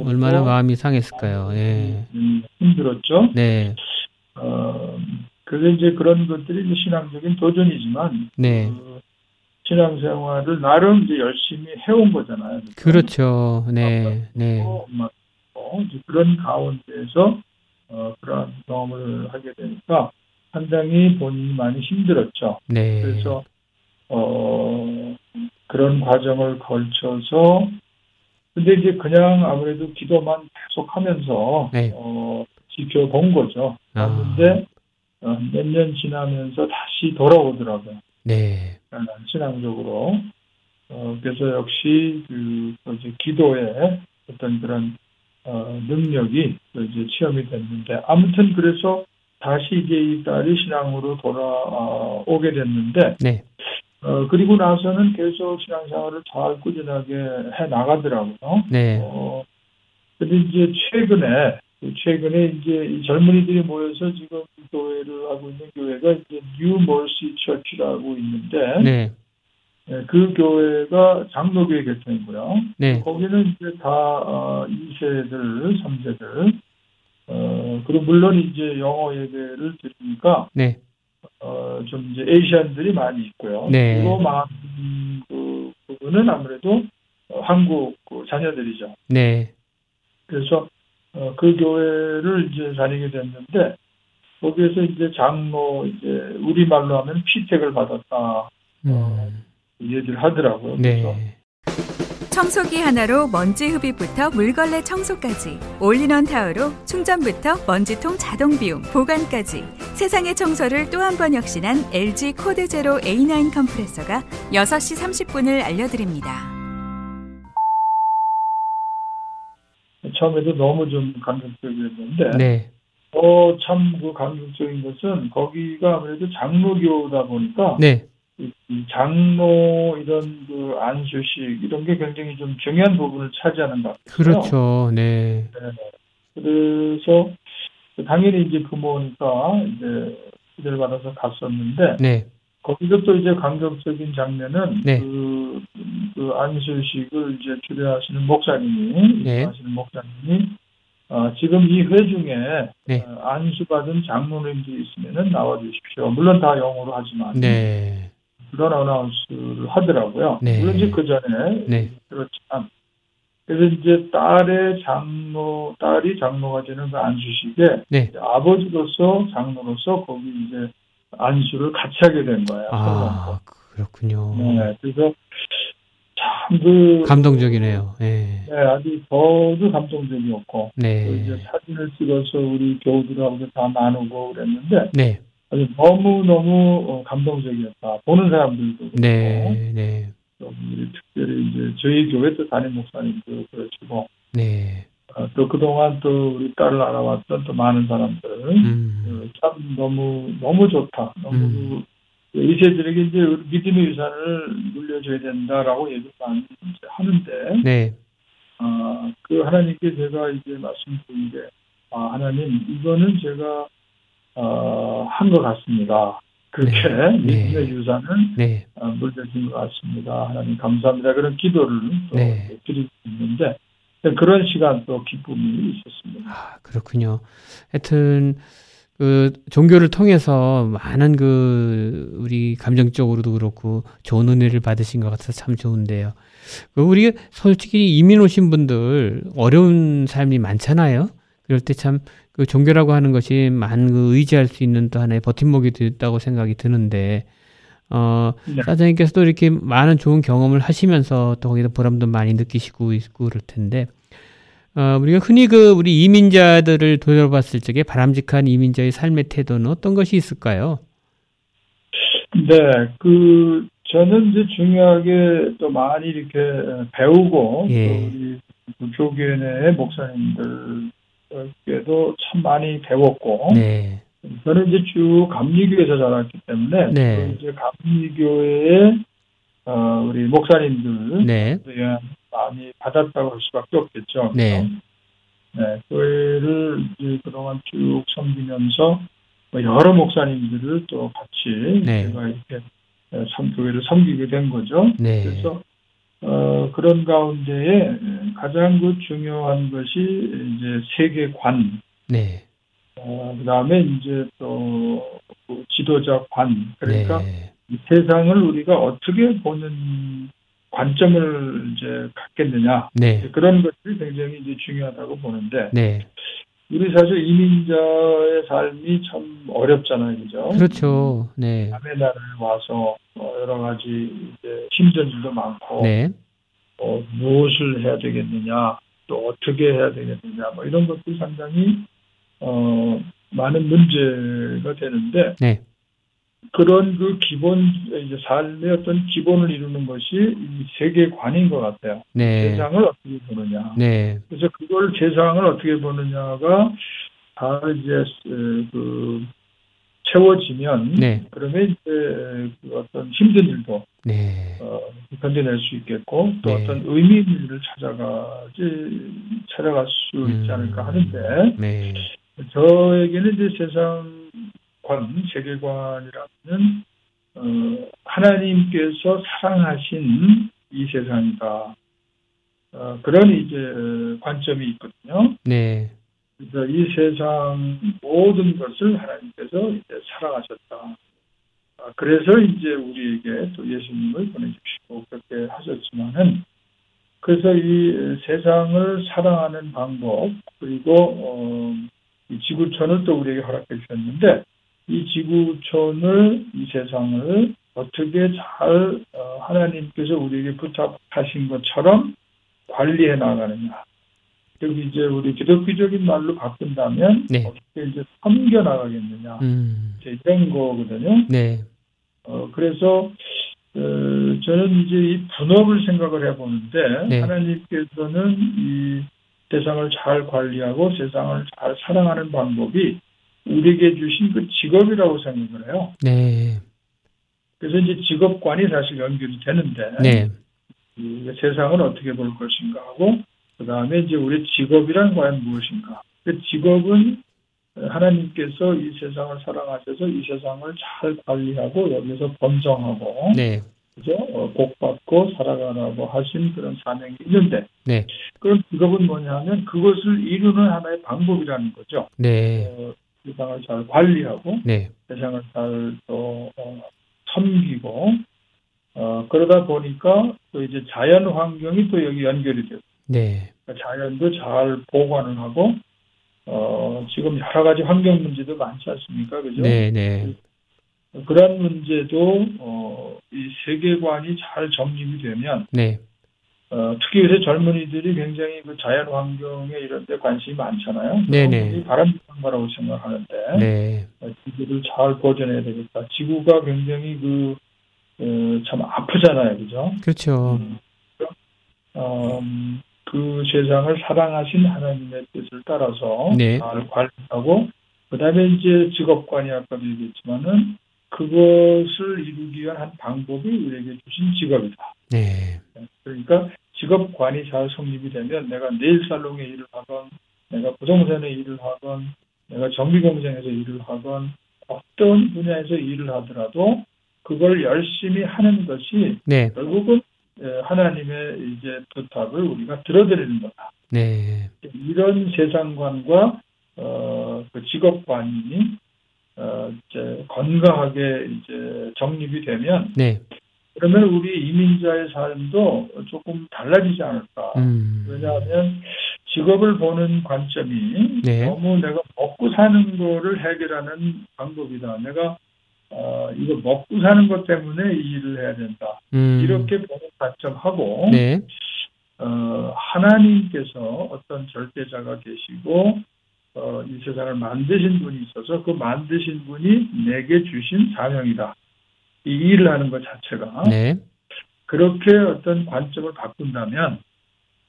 얼마나 마음이 상했을까요. 예. 음, 힘들었죠. 네. 어, 그래서 이제 그런 것들이 이제 신앙적인 도전이지만, 네. 그 신앙생활을 나름 이제 열심히 해온 거잖아요. 그렇죠. 네. 네. 그런 가운데서 어, 그런 경험을 하게 되니까 상당히 본인이 많이 힘들었죠. 네. 그래서 어, 그런 과정을 걸쳐서 근데 이제 그냥 아무래도 기도만 계속하면서 네. 어, 지켜본 거죠. 아. 그런데 어, 몇년 지나면서 다시 돌아오더라고요. 네. 어, 신앙적으로. 어, 그래서 역시 그 이제 기도의 어떤 그런 어, 능력이 또 이제 체험이 됐는데 아무튼 그래서 다시 이제 이 딸이 신앙으로 돌아오게 됐는데 네. 어, 그리고 나서는 계속 신앙생활을 잘 꾸준하게 해 나가더라고요. 네. 어, 근데 이제 최근에, 최근에 이제 이 젊은이들이 모여서 지금 교회를 하고 있는 교회가 이제 New Mercy Church라고 있는데, 네. 예, 그 교회가 장로교회 계통이고요. 네. 거기는 이제 다, 어, 2세들, 3세들, 어, 그리고 물론 이제 영어 예배를 드리니까, 네. 어, 좀 이제 Asian들이 많이 있고요. 네. 그리고 많은 그 부분은 아무래도 어, 한국 그 자녀들이죠. 네. 그래서 어, 그 교회를 이제 다니게 됐는데 거기에서 이제 장로 이제 우리 말로 하면 피택을 받았다 음. 얘기를 하더라고요. 그래서 네. 청소기 하나로 먼지 흡입부터 물걸레 청소까지 올인원 타워로 충전부터 먼지통 자동 비움 보관까지 세상의 청소를 또 한 번 혁신한 LG 코드 제로 A9 컴프레서가 6시 30분을 알려드립니다. 처음에도 너무 좀 감격적이었는데 네. 더참그 감격적인 것은 거기가 아무래도 장로교다 보니까 네. 장로 이런 그 안수식 이런 게 굉장히 좀 중요한 부분을 차지하는 것 같아요. 그렇죠. 네. 그래서 당연히 이제 부모니까 이제 기대를 받아서 갔었는데 네. 거기서 또 이제 감격적인 장면은 네. 그, 그 안수식을 이제 주례하시는 목사님이 네. 하시는 목사님이 어, 지금 이 회 중에 네. 어, 안수받은 장로님들이 있으면은 나와 주십시오. 물론 다 영어로 하지만 네. 그런 어나운스를 하더라고요. 네. 물론 이제 그 전에 네. 그렇지만 그래서 이제 딸의 장로 딸이 장로가 되는 그 안수식에 네. 이제 아버지로서 장로로서 거기 이제 안수를 같이 하게 된 거예요. 아, 그렇군요. 네, 그래서 참 그 감동적이네요. 네. 네, 아주 더도 감동적이었고 또 이제 네. 사진을 찍어서 우리 교우들하고 다 나누고 그랬는데 네. 아주 너무 너무 감동적이었다. 보는 사람들도 네. 네. 특별히 이제 저희 교회 또 담임 목사님도 그렇고 네. 어, 또 그동안 또 우리 딸을 알아왔던 또 많은 사람들 음. 어, 참 너무 너무 좋다. 너무 음. 그 이세들에게 이제 믿음의 유산을 물려줘야 된다라고 얘기를 많이 하는데 네. 아, 그 하나님께 제가 이제 말씀드린 게 아, 하나님 이거는 제가 어, 한 것 같습니다. 그렇게 네. 믿음의 네. 유산을 네. 어, 물려준 것 같습니다. 하나님 감사합니다. 그런 기도를 또 네. 드리고 있는데 그런 시간 또 기쁨이 있었습니다. 아, 그렇군요. 하여튼 그 종교를 통해서 많은 그 우리 감정적으로도 그렇고 좋은 은혜를 받으신 것 같아서 참 좋은데요. 그 우리 솔직히 이민 오신 분들 어려운 삶이 많잖아요. 그럴 때 참 그 종교라고 하는 것이 많은 그 의지할 수 있는 또 하나의 버팀목이 됐다고 생각이 드는데 어 네. 사장님께서도 이렇게 많은 좋은 경험을 하시면서 또 거기다 보람도 많이 느끼시고 있고 그럴 텐데 어, 우리가 흔히 그 우리 이민자들을 돌아봤을 적에 바람직한 이민자의 삶의 태도는 어떤 것이 있을까요? 네, 그 저는 이제 중요하게 또 많이 이렇게 배우고 예. 또 우리 그 교계 내 목사님들 께도 참 많이 배웠고 네, 저는 이제 쭉 감리교에서 자랐기 때문에 네. 또 이제 감리교의 어, 우리 목사님들 네, 에 많이 받았다고 할 수밖에 없겠죠. 네. 네, 교회를 이제 그동안 쭉 섬기면서 뭐 여러 목사님들을 또 같이 네. 제가 이렇게 에, 섬 교회를 섬기게 된 거죠. 네, 그래서 어, 그런 가운데에 가장 그 중요한 것이 이제 세계관, 네, 어, 그 다음에 이제 또그 지도자 관, 그러니까 네, 이 세상을 우리가 어떻게 보는 관점을 이제 갖겠느냐. 네, 그런 것들이 굉장히 이제 중요하다고 보는데 네, 우리 사실 이민자의 삶이 참 어렵잖아요, 그죠? 그렇죠. 네, 남의 나라에 와서 어, 여러 가지 이제 힘든 일도 많고 네, 어, 무엇을 해야 되겠느냐, 또 어떻게 해야 되겠느냐, 뭐 이런 것들이 상당히 어, 많은 문제가 되는데 네, 그런 그 기본 이제 삶의 어떤 기본을 이루는 것이 이 세계관인 것 같아요. 네, 세상을 어떻게 보느냐. 네, 그래서 그걸 세상을 어떻게 보느냐가 다 이제 에, 그 채워지면 네. 그러면 이제 그 어떤 힘든 일도 네, 어, 견뎌낼 수 있겠고 또 네. 어떤 의미 있는 일을 찾아가지 찾아갈 수 있지 않을까 음. 하는데 네, 저에게는 이제 세상 관 세계관이라는 어, 하나님께서 사랑하신 이 세상이다. 어, 그런 이제 관점이 있거든요. 네, 그래서 이 세상 모든 것을 하나님께서 이제 사랑하셨다. 아, 그래서 이제 우리에게 또 예수님을 보내주시고 그렇게 하셨지만은 그래서 이 세상을 사랑하는 방법 그리고 어, 이 지구촌을 또 우리에게 허락해 주셨는데 이 지구촌을 이 세상을 어떻게 잘 어, 하나님께서 우리에게 부탁하신 것처럼 관리해 나가느냐. 그리고 이제 우리 기독교적인 말로 바꾼다면 네. 어떻게 이제 섬겨 나가겠느냐. 음, 이제 이런 거거든요. 네, 어, 그래서 어, 저는 이제 이 분업을 생각을 해보는데 네. 하나님께서는 이 세상을 잘 관리하고 세상을 잘 사랑하는 방법이 우리에게 주신 그 직업이라고 생각을 해요. 네. 그래서 이제 직업관이 사실 연결이 되는데 네. 이 세상을 어떻게 볼 것인가 하고 그 다음에 이제 우리 직업이란 과연 무엇인가? 그 직업은 하나님께서 이 세상을 사랑하셔서 이 세상을 잘 관리하고 여기서 번성하고 네. 그죠? 어, 복받고 살아가라고 하신 그런 사명이 있는데 네. 그럼 직업은 뭐냐면 그것을 이루는 하나의 방법이라는 거죠. 네. 어, 세상을 잘 관리하고 네. 세상을 잘또 어, 섬기고 어, 그러다 보니까 또 이제 자연 환경이 또 여기 연결이 돼요. 네. 그러니까 자연도 잘 보관을 하고 어, 지금 여러 가지 환경 문제도 많지 않습니까? 그죠? 네. 네. 그런 문제도 어, 이 세계관이 잘 정립이 되면 네. 어, 특히 요새 젊은이들이 굉장히 그 자연 환경에 이런 데 관심이 많잖아요. 네네. 바람직한 거라고 생각하는데 네. 어, 지구를 잘 보존해야 되겠다. 지구가 굉장히 그, 어, 참 아프잖아요. 그죠? 그렇죠. 음, 어, 음, 그 세상을 사랑하신 하나님의 뜻을 따라서 네. 잘 관리하고 그 다음에 이제 직업관이 아까도 얘기했지만은 그것을 이루기 위한 한 방법이 우리에게 주신 직업이다. 네. 그러니까 직업 관이 잘 성립이 되면 내가 네일 살롱에 일을 하건 내가 부동산에 일을 하건 내가 정비 공장에서 일을 하건 어떤 분야에서 일을 하더라도 그걸 열심히 하는 것이 네. 결국은 에, 하나님의 이제 부탁을 우리가 들어드리는 거다. 네. 이런 세상관과 어, 그 직업관이 어, 이제 건강하게 이제 정립이 되면 네. 그러면 우리 이민자의 삶도 조금 달라지지 않을까. 음. 왜냐하면 직업을 보는 관점이 네. 너무 내가 먹고 사는 거를 해결하는 방법이다. 내가 어, 이거 먹고 사는 것 때문에 이 일을 해야 된다. 음. 이렇게 보는 관점하고 네. 어, 하나님께서 어떤 절대자가 계시고 어, 이 세상을 만드신 분이 있어서 그 만드신 분이 내게 주신 사명이다. 이 일을 하는 것 자체가 네. 그렇게 어떤 관점을 바꾼다면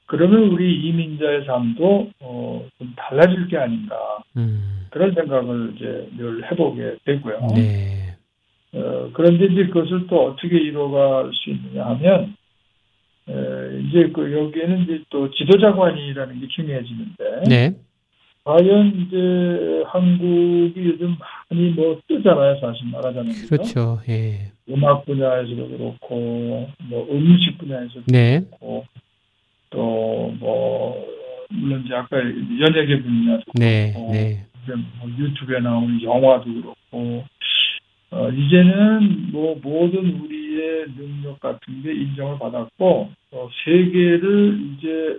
그러면 우리 이민자의 삶도 어, 좀 달라질 게 아닌가 음. 그런 생각을 이제 늘 해보게 되고요. 네. 어, 그런데 이제 그것을 또 어떻게 이루어갈 수 있느냐 하면 에, 이제 그 여기에는 이제 또 지도자관이라는 게 중요해지는데 네. 과연 이제 한국이 요즘 많이 뭐 뜨잖아요, 사실 말하자면? 그렇죠. 예. 음악 분야에서도 그렇고 뭐 음식 분야에서도 네. 그렇고 또 뭐 물론 이제 아까 연예계 분야도 네. 그렇고 네. 뭐 유튜브에 나오는 영화도 그렇고 어, 이제는 뭐 모든 우리의 능력 같은 게 인정을 받았고 어, 세계를 이제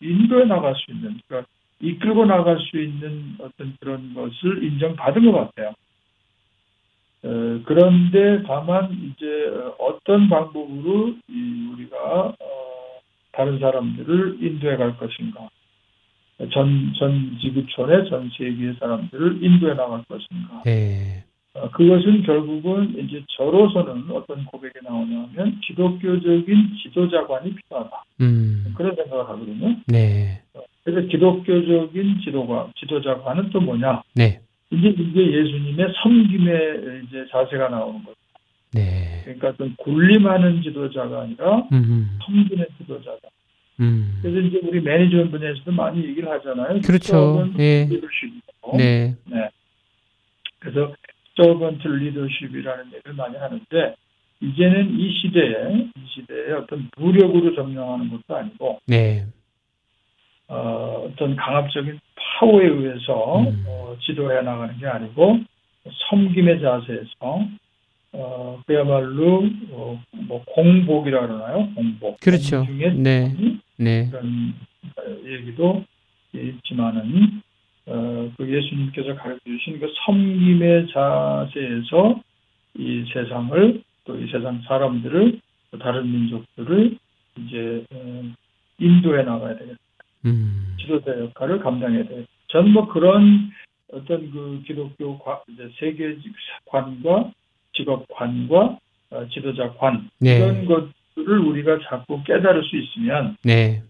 인도해 나갈 수 있는 그러니까 이끌고 나갈 수 있는 어떤 그런 것을 인정받은 것 같아요. 어, 그런데 다만 이제 어떤 방법으로 이 우리가 어, 다른 사람들을 인도해 갈 것인가, 전, 전 지구촌의 전 세계의 사람들을 인도해 나갈 것인가. 네. 어, 그것은 결국은 이제 저로서는 어떤 고백이 나오냐면 기독교적인 지도자관이 필요하다. 음. 그런 생각을 하거든요. 네. 그래서 기독교적인 지도관, 지도자관은 또 뭐냐? 네. 이게 이제 예수님의 섬김의 이제 자세가 나오는 거죠. 네. 그러니까 좀 군림하는 지도자가 아니라 음. 섬기는 지도자다. 음. 그래서 이제 우리 매니지먼트 분야에서도 많이 얘기를 하잖아요. 그렇죠. 예. 리더십이고. 네. 그래서 서번트 리더십이라는 얘기를 많이 하는데 이제는 이 시대에 이 시대에 어떤 무력으로 점령하는 것도 아니고 네. 어, 어떤 강압적인 파워에 의해서 음. 어, 지도해 나가는 게 아니고 섬김의 자세에서 어, 그야말로 어, 뭐 공복이라 그러나요? 공복. 그렇죠. 공중에 네. 네. 그런 어, 얘기도 있지만은 어, 그 예수님께서 가르쳐 주신 그 섬김의 자세에서 이 세상을 또 이 세상 사람들을 또 다른 민족들을 이제 어, 인도해 나가야 되겠다. 음. 지도자 역할을 감당해야 돼. 저는 뭐 그런 어떤 그 기독교 관, 세계관과 직업관과 어, 지도자관 네. 이런 것들을 우리가 자꾸 깨달을 수 있으면 네.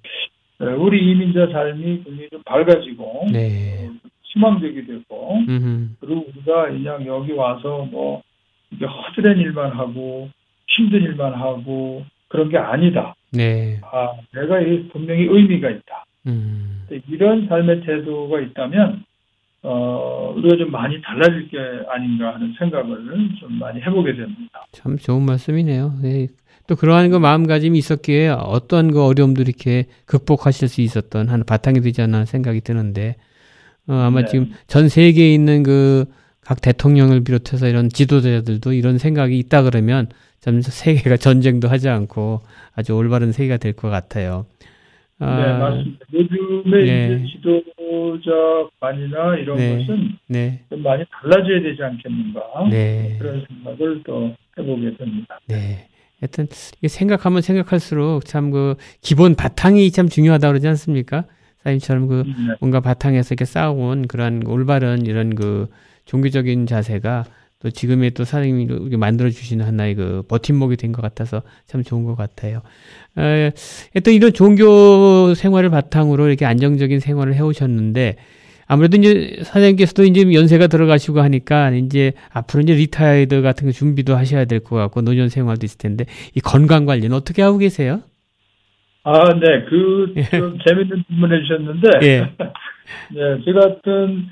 에, 우리 이민자 삶이 굉장히 좀 밝아지고 네. 어, 희망적이 되고 음. 그리고 우리가 그냥 여기 와서 뭐 이게 허드렛 일만 하고 힘든 일만 하고 그런 게 아니다. 네. 아, 내가 이 분명히 의미가 있다. 음. 이런 삶의 태도가 있다면 어, 우리가 좀 많이 달라질 게 아닌가 하는 생각을 좀 많이 해보게 됩니다. 참 좋은 말씀이네요. 네. 또 그러한 그 마음가짐이 있었기에 어떤 그 어려움도 이렇게 극복하실 수 있었던 한 바탕이 되지 않나 생각이 드는데 어, 아마 네. 지금 전 세계에 있는 그 각 대통령을 비롯해서 이런 지도자들도 이런 생각이 있다 그러면 참 세계가 전쟁도 하지 않고 아주 올바른 세계가 될 것 같아요. 아, 네, 맞습니다. 요즘에 네. 이제 지도자관이나 이런 네. 것은 네, 좀 많이 달라져야 되지 않겠는가 네. 그런 생각을 또 해보게 됩니다. 네. 하여튼 생각하면 생각할수록 참 그 기본 바탕이 참 중요하다고 그러지 않습니까? 사님처럼 그 네. 뭔가 바탕에서 이렇게 쌓아온 그런 올바른 이런 그 종교적인 자세가 또 지금의 또 이렇게 만들어 주시는 하나의 그 버팀목이 된 것 같아서 참 좋은 것 같아요. 에, 또 이런 종교 생활을 바탕으로 이렇게 안정적인 생활을 해오셨는데 아무래도 이제 사장님께서도 이제 연세가 들어가시고 하니까 이제 앞으로 이제 retire 같은 거 준비도 하셔야 될 것 같고 노년 생활도 있을 텐데 이 건강 관리는 어떻게 하고 계세요? 아, 네, 그, 좀 재밌는 질문 해 주셨는데, 예. 네, 저 같은,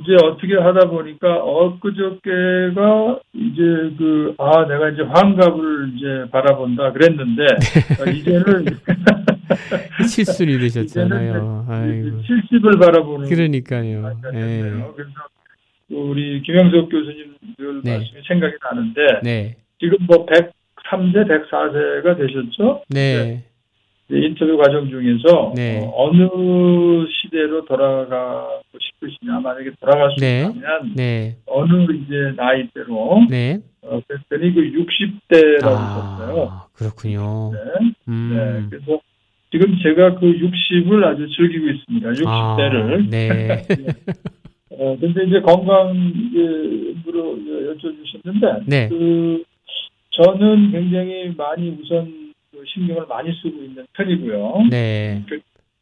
이제 어떻게 하다 보니까, 엊그저께가, 이제 그, 아, 내가 이제 환갑을 이제 바라본다 그랬는데, 네. 어, 이제는, 실순이 되셨잖아요. 아이고. 70을 바라보는. 그러니까요. 예. 그래서, 우리 김영석 교수님들 네. 말씀이 생각이 나는데, 네. 지금 뭐 103세, 104세가 되셨죠? 네. 인터뷰 과정 중에서 네. 어, 느 시대로 돌아가고 싶으시냐 만약에 돌아갈 수 네. 있다면 네. 어느 이제 나이대로 네. 어, 그랬더니 그 60대라고 썼어요. 아, 그렇군요. 네. 음. 네. 그래서 지금 제가 그 60을 아주 즐기고 있습니다. 60대를. 아, 네. 어, 근데 이제 건강으로 여쭤주셨는데 네. 그 저는 굉장히 많이 우선 그 신경을 많이 쓰고 있는 편이고요. 네.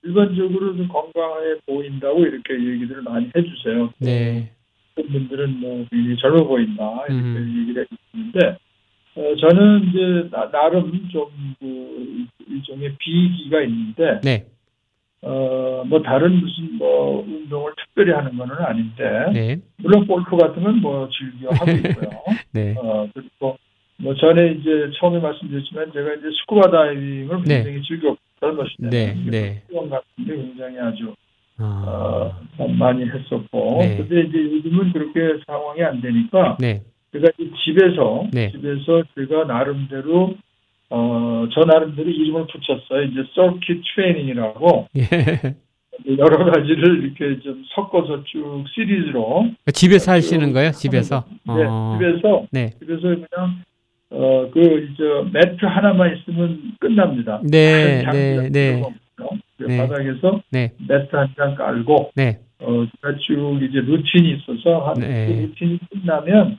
일반적으로 좀 건강해 보인다고 이렇게 얘기들을 많이 해주세요. 네. 분들은 뭐 굉장히 젊어 보인다 이렇게 음. 얘기를 해주는데 어, 저는 이제 나, 나름 좀그 일종의 비기가 있는데 네. 어, 뭐 다른 무슨 뭐 운동을 특별히 하는 거는 아닌데 네. 물론 골프 같은 건 뭐 즐겨 하고 있고요. 네. 어, 그리고 뭐 전에 이제 처음에 말씀드렸지만 제가 이제 스쿠버 다이빙을 네. 굉장히 즐겨 젊었을 때 네, 네. 수영 같은 게 굉장히 아주 어, 아. 많이 했었고 네. 근데 이제 요즘은 그렇게 상황이 안 되니까 네. 제가 이제 집에서 네. 집에서 제가 나름대로 어, 저 나름대로 이름을 붙였어요. 이제 서킷 트레이닝이라고 예. 여러 가지를 이렇게 좀 섞어서 쭉 시리즈로 집에서 하시는 거예요? 집에서? 네, 어. 집에서 네. 집에서 그냥 어, 그, 이제, 매트 하나만 있으면 끝납니다. 네, 큰 네, 네. 네. 바닥에서 네. 매트 한 장 깔고, 네. 어, 제가 쭉 이제 루틴이 있어서, 한, 네. 그 루틴이 끝나면,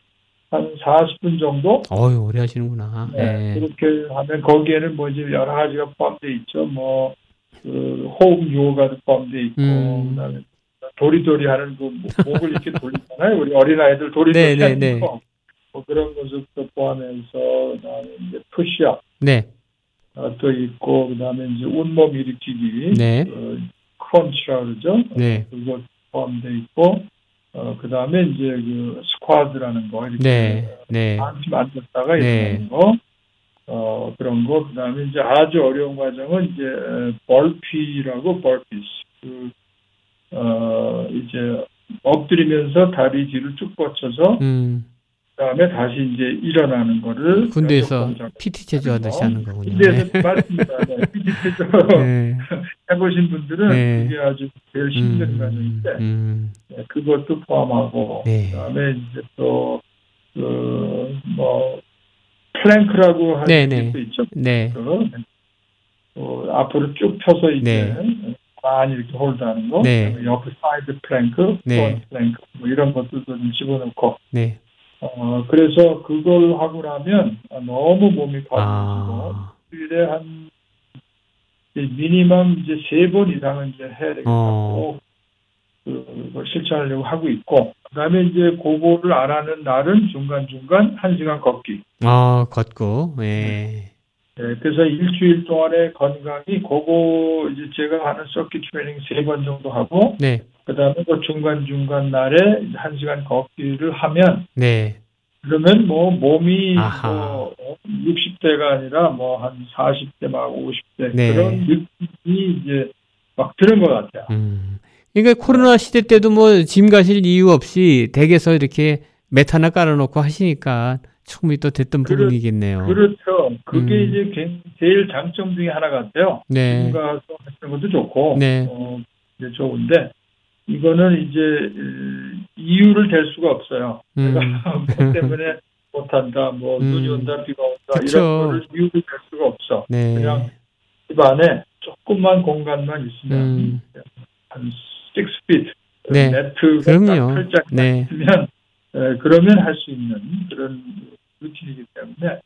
한 40분 정도? 어유 오래 하시는구나. 네. 네. 그렇게 하면, 거기에는 뭐 이제 여러 가지가 포함되어 있죠. 뭐, 그, 호흡 요가도 포함되어 있고, 음. 그 다음에 도리도리 하는 그 목- 목을 이렇게 돌리잖아요. 우리 어린아이들 도리도리 네, 네, 하는 네. 거. 뭐 그런 것도 포함해서, 그 다음에 이제 푸시업, 네. 어, 또 있고, 그 다음에 이제 온몸 일으키기, 네. 어, 크런치라 그러죠. 네. 어, 그거 포함되어 있고, 어, 그 다음에 이제 그 스쿼드라는 거, 이렇게 네. 네. 한팀 앉았다가 네. 일어나는 거, 어, 그런 거, 그 다음에 이제 아주 어려운 과정은 이제 벌피라고 벌피스. 그, 어, 이제 엎드리면서 다리 뒤를 쭉 뻗쳐서, 음. 그 다음에 다시 이제 일어나는 거를. 군대에서 PT 체조 하듯이 하는 거군요. 군대에서 맞습니다. 네. PT 체조 네. 해보신 분들은 네. 그게 아주 제일 힘든 음, 과정인데, 음. 네, 그것도 포함하고, 네. 그다음에 이제 또, 그, 뭐, plank라고 하는 네, 네. 것도 있죠. 네. 그, 어, 앞으로 쭉 펴서 이제, 많이 이렇게 hold하는 거. 네. 그다음에 옆에 side plank, 네. 플랭크, 뭐 이런 것들도 좀 집어넣고, 네. 어, 그래서 그걸 하고 나면 너무 몸이 가벼워지고, 아. 일주일에 한 미니멈 이제 세 번 이상은 이제 해야 되겠다고 어. 그걸 실천하려고 하고 있고 그 다음에 이제 그거를 안 하는 날은 중간 중간 한 시간 걷기. 아, 걷고, 예. 예, 그래서 일주일 동안의 건강이 그거 이제 제가 하는 서킷 트레이닝 세 번 정도 하고 네, 그다음에 그 중간 중간 날에 한 시간 걷기를 하면 네. 그러면 뭐 몸이 아하. 뭐 60대가 아니라 뭐 한 40대 막 50대 네. 그런 느낌이 이제 막 드는 것 같아요. 음. 그러니까 코로나 시대 때도 뭐 짐 가실 이유 없이 댁에서 이렇게 맷 하나 깔아놓고 하시니까 충분히 또 됐던 그렇- 부분이겠네요. 그렇죠. 그게 음. 이제 게- 제일 장점 중에 하나 같아요. 네. 가서 하시는 것도 좋고 네. 어, 좋은데 이거는 이제 음, 이유를 댈 수가 없어요. 음. 내가 뭐 때문에 못한다, 뭐 음. 눈이 온다, 비가 온다 그쵸. 이런 거를 이유를 댈 수가 없어. 네. 그냥 집 안에 조금만 공간만 있으면 음. 한 6feet 네. 네트가 그럼요. 딱 살짝 네. 있으면 에, 그러면 할 수 있는 그런 루틴이기 때문에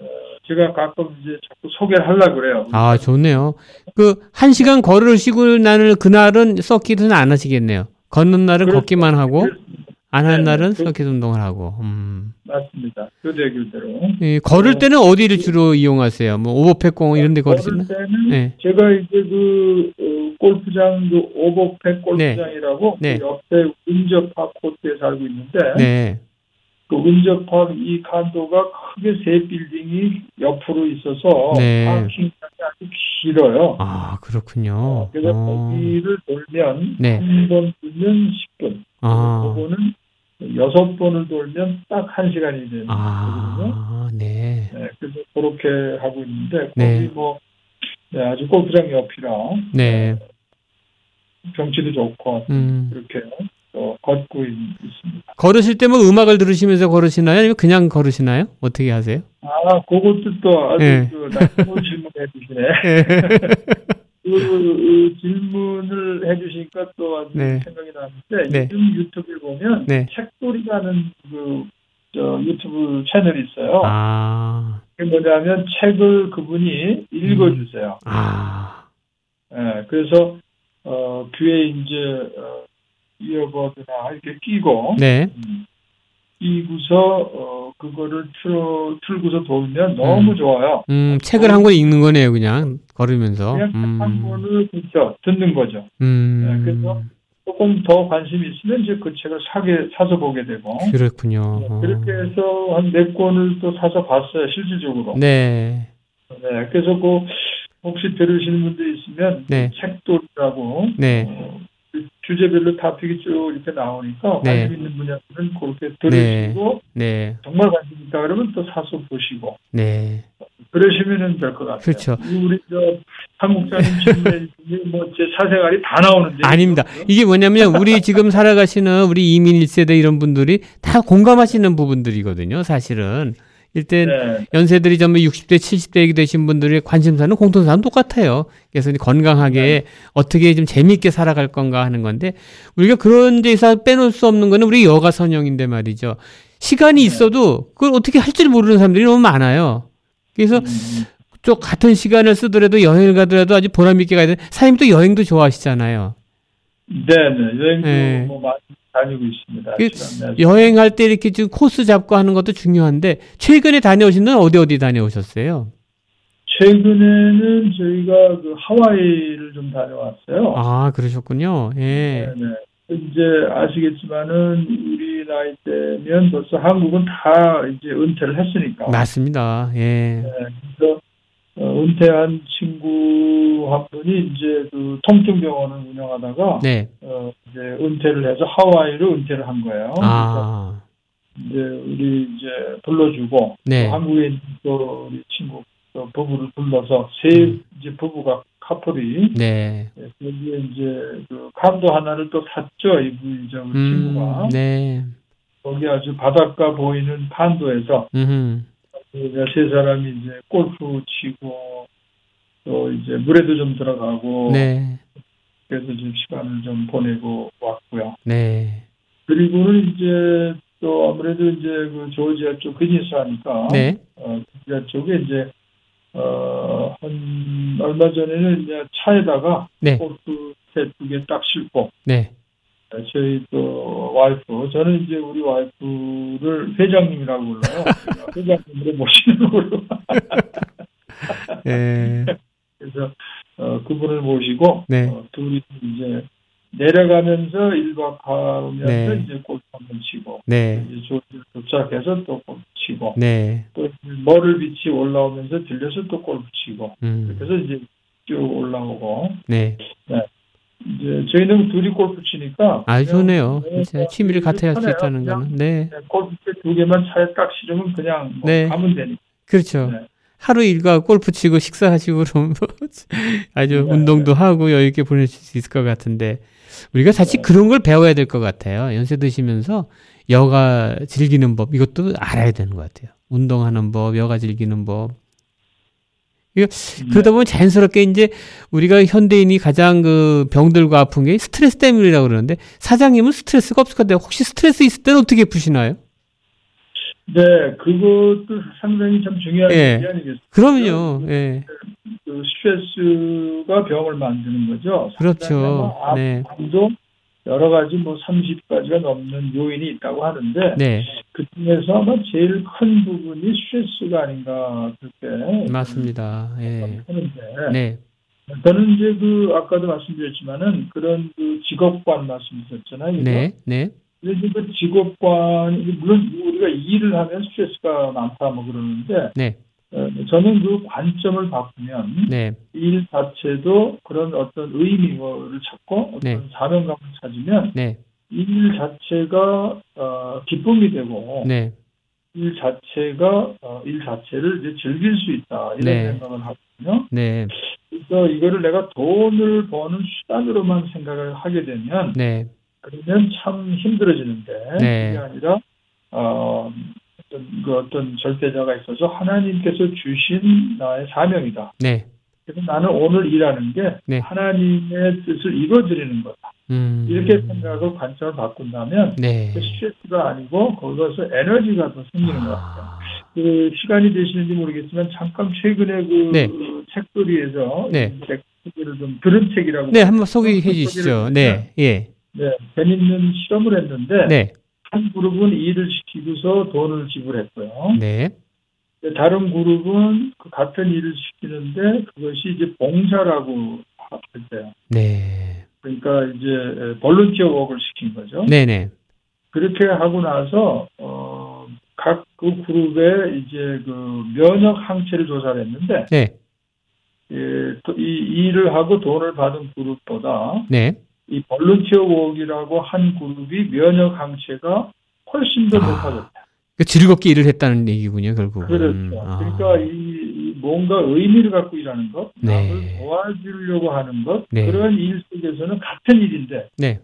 어, 제가 가끔 이제 자꾸 소개를 하려고 그래요. 아, 좋네요. 그, 한 시간 걸으시고 나는 그날은 서킷은 안 하시겠네요. 걷는 날은 그렇죠. 걷기만 하고, 안 하는 네, 날은 그- 서킷 운동을 하고, 음. 맞습니다. 교대교대로. 예, 걸을 어, 때는 어디를 주로 이용하세요? 뭐, 오버팩 공원 이런 데 걸으시나? 걸을 때는 네. 제가 이제 그 어, 골프장 그 오버팩 골프장이라고 네. 그 옆에 운저파 코트에 살고 있는데 네. 그 운저파 이 칸도가 크게 세 빌딩이 옆으로 있어서 네. 파킹장이 아주 길어요. 아, 그렇군요. 어, 그래서 어. 거기를 돌면 네. 한번 돌면 10분. 아. 그거는 여섯 번을 돌면 딱 한 시간이 되는 거거든요. 아, 네. 네, 그래서 그렇게 하고 있는데 거기 네. 뭐 네, 아주 골프장 옆이라 네. 경치도 좋고 음. 그렇게 또 걷고 있, 습니다 걸으실 때 뭐 음악을 들으시면서 걸으시나요? 아니면 그냥 걸으시나요? 어떻게 하세요? 아, 그것도 또 아주 네. 그 나쁜 질문해 주시네. 그, 그 질문을 해주시니까 또 아주 네. 생각이 나는데 네. 요즘 유튜브에 보면 네. 책돌이라는 그 저, 유튜브 채널이 있어요. 아, 그게 뭐냐면 책을 그분이 읽어주세요. 아, 예, 그래서 어, 귀에 이제 어, 이어버드나 이렇게 끼고 네. 음, 끼고서 어, 그거를 틀어 틀고서 돌면 너무 음. 좋아요. 음, 책을 한 권 읽는 거네요, 그냥. 걸으면서. 그냥 책한 음, 권을 그죠 듣는 거죠. 음, 네, 그래서 조금 더 관심이 있으면 이제 그 책을 사게 사서 보게 되고 그렇군요. 네, 어. 그렇게 해서 한 네 권을 또 사서 봤어요 실질적으로. 네. 네, 그래서 그 혹시 들으시는 분들 있으면 네. 책돌이라고 네. 어, 그 주제별로 토픽이 쭉 이렇게 나오니까 네. 관심 있는 분야들은 그렇게 들으시고 네. 정말 관심 있다 그러면 또 사서 보시고 네. 그러시면은 될 것 같아요. 그렇죠. 우리 저 한국사님 질문에 뭐제 사생활이 다 나오는데 아닙니다. 이게 뭐냐면 우리 지금 살아가시는 우리 이민 1세대 이런 분들이 다 공감하시는 부분들이거든요, 사실은. 일단 네, 연세들이 전부 60대, 70대 되신 분들의 관심사는 공통사는 똑같아요. 그래서 건강하게 네. 어떻게 좀 재미있게 살아갈 건가 하는 건데 우리가 그런 데서 빼놓을 수 없는 거는 우리 여가 선영인데 말이죠. 시간이 네. 있어도 그걸 어떻게 할 줄 모르는 사람들이 너무 많아요. 그래서 음, 또 같은 시간을 쓰더라도 여행을 가더라도 아주 보람 있게 가야 돼. 사장님 또 여행도 좋아하시잖아요. 네, 네, 여행도 네. 뭐 많이 다니고 있습니다. 그 내서. 여행할 때 이렇게 좀 코스 잡고 하는 것도 중요한데 최근에 다녀오신 데는 어디 어디 다녀오셨어요? 최근에는 저희가 그 하와이를 좀 다녀왔어요. 아 그러셨군요. 예. 네, 네. 이제 아시겠지만은 우리 나이 때면 벌써 한국은 다 이제 은퇴를 했으니까. 맞습니다. 예. 네, 그래서 어, 은퇴한 친구 한 분이 이제 그 통증 병원을 운영하다가 네. 어, 이제 은퇴를 해서 하와이로 은퇴를 한 거예요. 아. 그래서 이제 우리 이제 불러주고 네. 또 한국에 또 우리 친구 또 부부를 불러서 세 음. 이제 부부가 카풀이 네. 예, 여기에 이제 그 칸도 하나를 또 샀죠 이분 이제 우리 친구가 음. 네. 거기 아주 바닷가 보이는 칸도에서 음. 우리가 세 사람이 이제 골프 치고 또 이제 물에도 좀 들어가고 네. 그래서 지금 시간을 좀 보내고 왔고요. 네. 그리고는 이제 또 아무래도 이제 그 조지아 쪽 근니스 하니까 네. 어, 조지아 쪽에 이제 어 어, 한 얼마 전에는 이제 차에다가 네. 골프 두개 딱 싣고 네. 네, 저희 또 와이프 저는 이제 우리 와이프를 회장님이라고 불러요. 회장님으로 모시는 걸로. 예. 그래서 어, 그분을 모시고 네. 어, 둘이 이제 내려가면서 1박 하면서 네. 이제 골프 한번 치고 네. 이제 조- 도착해서 또 골프 치고 네. 또 머를 빛이 올라오면서 들려서 또 골프 치고 음. 그래서 이제 쭉 올라오고 네. 이제 저희는 둘이 골프 치니까 아, 좋네요. 진짜 취미를 같이 할 수. 있다는 거는. 네. 골프채 두 개만 차에 딱 실으면 그냥 뭐 네. 가면 되니까. 그렇죠. 네. 하루 일과 골프 치고 식사하시고 그럼 아주 네. 운동도 하고 여유 있게 보내실 수 있을 것 같은데 우리가 사실 네. 그런 걸 배워야 될 것 같아요. 연세 드시면서 여가 즐기는 법 이것도 알아야 되는 것 같아요. 운동하는 법, 여가 즐기는 법. 이거 그러다 보면 자연스럽게 이제 우리가 현대인이 가장 그 병들고 아픈 게 스트레스 때문이라고 그러는데 사장님은 스트레스가 없을 것 같아요. 혹시 스트레스 있을 때는 어떻게 푸시나요? 네, 그것도 상당히 참 중요한 예. 얘기 아니겠어요? 그럼요. 예. 그 스트레스가 병을 만드는 거죠. 그렇죠. 네. 아마 암도 여러 가지 뭐 30가지가 넘는 요인이 있다고 하는데 네. 그 중에서 아마 제일 큰 부분이 스트레스가 아닌가 그렇게 맞습니다. 예. 하는데 네. 저는 이제 그 아까도 말씀드렸지만은 그런 그 직업관 말씀드렸잖아요. 네. 네. 그래서 그 직업관 물론 우리가 일을 하면 스트레스가 많다 뭐 그러는데 네. 어, 저는 그 관점을 바꾸면 네. 일 자체도 그런 어떤 의미를 찾고 어떤 네. 사명감을 찾으면 네. 일 자체가 어, 기쁨이 되고 네. 일 자체가 어, 일 자체를 이제 즐길 수 있다 이런 네. 생각을 하거든요. 네. 그래서 이거를 내가 돈을 버는 수단으로만 생각을 하게 되면 네. 그러면 참 힘들어지는데 네. 그게 아니라 어, 그 어떤 절대자가 있어서 하나님께서 주신 나의 사명이다. 네. 그래서 나는 오늘 일하는 게 네. 하나님의 뜻을 이루어드리는 거다. 음. 이렇게 생각을 관점을 바꾼다면 네. 그 스트레스가 아니고 거기서 에너지가 더 생기는 것 같아요. 아. 그 시간이 되시는지 모르겠지만 잠깐 최근에 그 네. 책거리에서 네. 이 책을 좀 들은 책이라고 네, 한번 소개해 주시죠. 네. 예. 네, 재밌는 실험을 했는데 네. 한 그룹은 일을 시키고서 돈을 지불했고요. 네. 다른 그룹은 그 같은 일을 시키는데 그것이 이제 봉사라고 했대요. 네. 그러니까 이제 volunteer work를 시킨 거죠. 네, 네. 그렇게 하고 나서 어, 각 그 그룹의 이제 그 면역 항체를 조사를 했는데 네. 예, 또이 일을 하고 돈을 받은 그룹보다 네. 이 볼런티어 워크라고 한 그룹이 면역 항체가 훨씬 더 아. 높아졌다. 그 즐겁게 일을 했다는 얘기군요, 결국은. 그렇죠. 아. 그러니까 이, 이 뭔가 의미를 갖고 일하는 것, 네. 남을 도와주려고 하는 것, 네. 그런 일 속에서는 같은 일인데 네.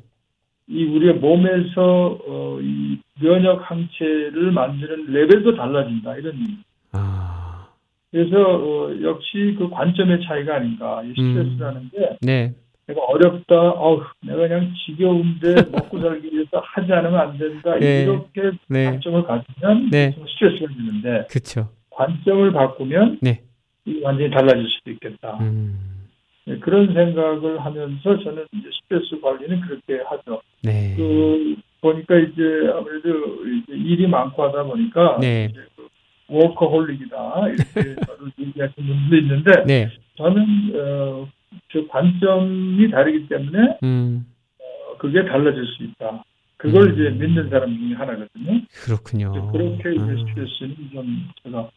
이 우리의 몸에서 어, 이 면역 항체를 만드는 레벨도 달라진다 이런 의미. 아. 그래서 어, 역시 그 관점의 차이가 아닌가. 이 음. 스트레스라는 게 네. 내가 어렵다, 어우, 내가 그냥 지겨운데 먹고 살기 위해서 하지 않으면 안 된다. 네. 이렇게 네. 관점을 가지면 네. 좀 스트레스가 드는데 그쵸. 관점을 바꾸면 네. 이 완전히 달라질 수도 있겠다. 음. 네, 그런 생각을 하면서 저는 이제 스트레스 관리는 그렇게 하죠. 네. 그 보니까 이제 아무래도 이제 일이 많고 하다 보니까 네. 그 워커홀릭이다 이렇게 얘기하시는 분도 있는데 네. 저는 어, 그 관점이 다르기 때문에 음. 어, 그게 달라질 수 있다. 그걸 음. 이제 믿는 사람 중에 하나거든요. 그렇군요. 그렇게 이제 아. 스트레스는 좀 제가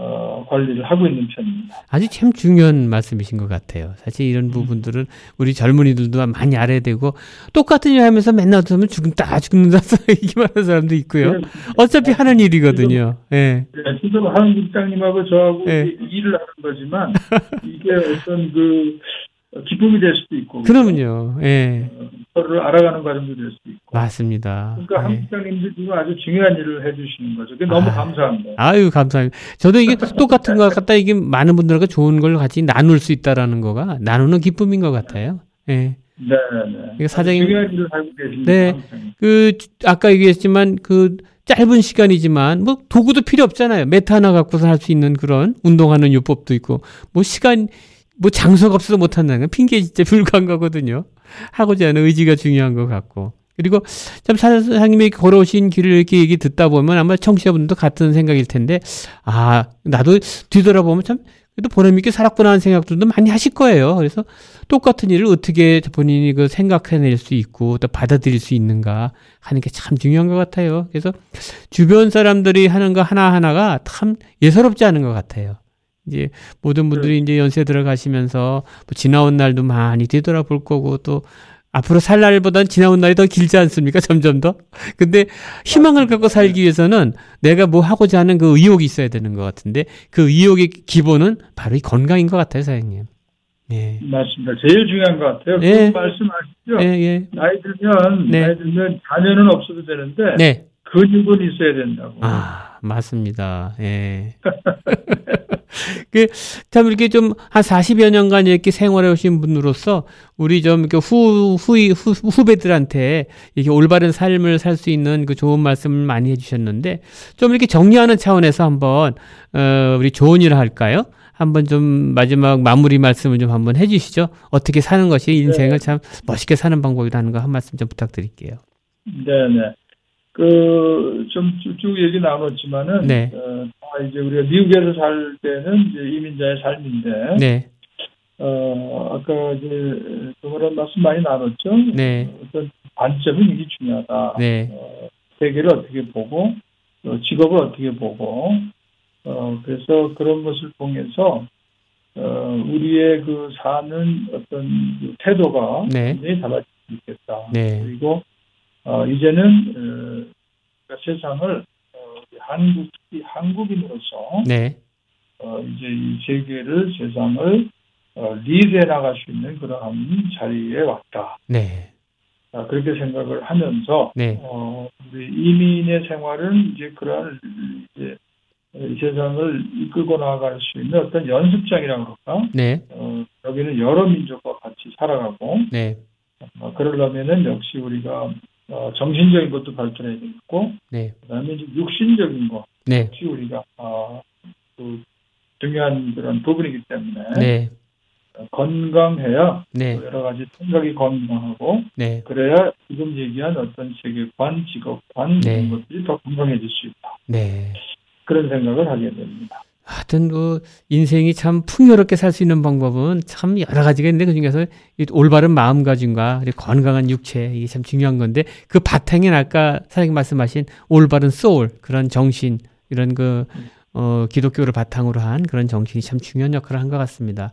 어, 관리를 하고 있는 편입니다. 아주 참 중요한 말씀이신 것 같아요. 사실 이런 부분들은 우리 젊은이들도 많이 알아야 되고 똑같은 일 하면서 맨날 하면 죽는다 죽는다 얘기만 하는 사람도 있고요. 네. 어차피 하는 일이거든요. 예. 네, 지금 한 국장님하고 저하고 네. 이게 일을 하는 거지만 이게 어떤 그 기쁨이 될 수도 있고 그러면요. 예. 어, 서로를 알아가는 과정도 될 수도 있고 맞습니다. 그러니까 한 예. 국장님도 지금 아주 중요한 일을 해주시는 거죠. 너무 아. 감사합니다. 아유, 감사합니다. 저도 이게 똑같은 것 같다. 이게 많은 분들과 좋은 걸 같이 나눌 수 있다라는 거가 나누는 기쁨인 것 같아요. 예. 네네. 이거 사장님- 중요한 일을 하고 계십니다. 네. 국장님. 그, 아까 얘기했지만 그 짧은 시간이지만 뭐 도구도 필요 없잖아요. 매트 하나 갖고서 할 수 있는 그런 운동하는 요법도 있고 뭐 시간 뭐 장소가 없어서 못 한다는 건 핑계 진짜 불가한 거거든요. 하고자 하는 의지가 중요한 것 같고. 그리고 참 사장님이 걸어오신 길을 이렇게 얘기 듣다 보면 아마 청취자분도 같은 생각일 텐데 아 나도 뒤돌아보면 참 그래도 보람있게 살았구나 하는 생각들도 많이 하실 거예요. 그래서 똑같은 일을 어떻게 본인이 그 생각해낼 수 있고 또 받아들일 수 있는가 하는 게 참 중요한 것 같아요. 그래서 주변 사람들이 하는 거 하나하나가 참 예사롭지 않은 것 같아요. 이제 모든 분들이 이제 연세 들어가시면서 뭐 지나온 날도 많이 뒤돌아볼 거고 또 앞으로 살 날보단 지나온 날이 더 길지 않습니까? 점점 더. 근데 희망을 갖고 살기 위해서는 내가 뭐 하고자 하는 그 의욕이 있어야 되는 것 같은데 그 의욕의 기본은 바로 이 건강인 것 같아요, 사장님. 예. 맞습니다. 제일 중요한 것 같아요. 예. 그 말씀하시죠. 예, 예. 나이 들면 네. 나이 들면 자녀는 없어도 되는데 네. 근육은 있어야 된다고. 아, 맞습니다. 예. 그, 참, 이렇게 좀, 한 40여 년간 이렇게 생활해 오신 분으로서, 우리 좀, 이렇게 후, 후, 후, 후배들한테, 이렇게 올바른 삶을 살 수 있는 그 좋은 말씀을 많이 해주셨는데, 좀 이렇게 정리하는 차원에서 한번, 어, 우리 좋은 일을 할까요? 한번 좀 마지막 마무리 말씀을 좀 한번 해주시죠. 어떻게 사는 것이 인생을 참 멋있게 사는 방법이라는 거 한 말씀 좀 부탁드릴게요. 네네. 그, 좀쭉 얘기 나눴지만은, 네. 어, 다 이제 우리가 미국에서 살 때는 이제 이민자의 삶인데, 네, 어, 아까 이제 그런 말씀 많이 나눴죠. 네. 어떤 관점이 이게 중요하다. 네, 어, 세계를 어떻게 보고, 또 직업을 어떻게 보고, 어, 그래서 그런 것을 통해서, 어, 우리의 그 사는 어떤 그 태도가 네. 굉장히 달라질 수 있겠다. 네. 그리고, 어, 이제는, 어, 그러니까 세상을, 어, 한국, 한국인으로서, 네, 어, 이제 이 세계를, 세상을, 어, 리드해 나갈 수 있는 그러한 자리에 왔다. 네, 아, 그렇게 생각을 하면서, 네, 어, 우리 이민의 생활은 이제 그러한 이제 이 세상을 이끌고 나아갈 수 있는 어떤 연습장이라고 그럴까? 네, 어, 여기는 여러 민족과 같이 살아가고, 네, 어, 그러려면은 역시 우리가 어, 정신적인 것도 발전해야 되겠고, 네, 그다음에 이제 육신적인 것 네, 역시 우리가 어, 그 중요한 그런 부분이기 때문에 네, 어, 건강해야 네, 또 여러 가지 생각이 건강하고 네, 그래야 지금 얘기한 어떤 세계관, 직업관 네. 이런 것들이 더 건강해질 수 있다. 네. 그런 생각을 하게 됩니다. 하여튼 그 인생이 참 풍요롭게 살 수 있는 방법은 참 여러 가지가 있는데 그 중에서 이 올바른 마음가짐과 건강한 육체 이게 참 중요한 건데 그 바탕에 아까 사장님 말씀하신 올바른 소울 그런 정신 이런 그 어, 기독교를 바탕으로 한 그런 정신이 참 중요한 역할을 한 것 같습니다.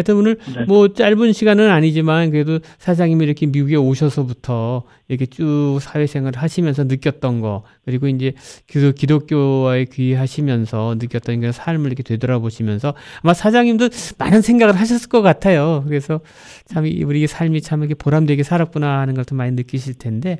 하여튼 오늘 네. 뭐 짧은 시간은 아니지만 그래도 사장님이 이렇게 미국에 오셔서부터 이렇게 쭉 사회생활을 하시면서 느꼈던 거 그리고 이제 그 기독교와의 귀하시면서 느꼈던 그런 삶을 이렇게 되돌아보시면서 아마 사장님도 많은 생각을 하셨을 것 같아요. 그래서 참 이- 우리 삶이 참 이렇게 보람되게 살았구나 하는 걸 좀 많이 느끼실 텐데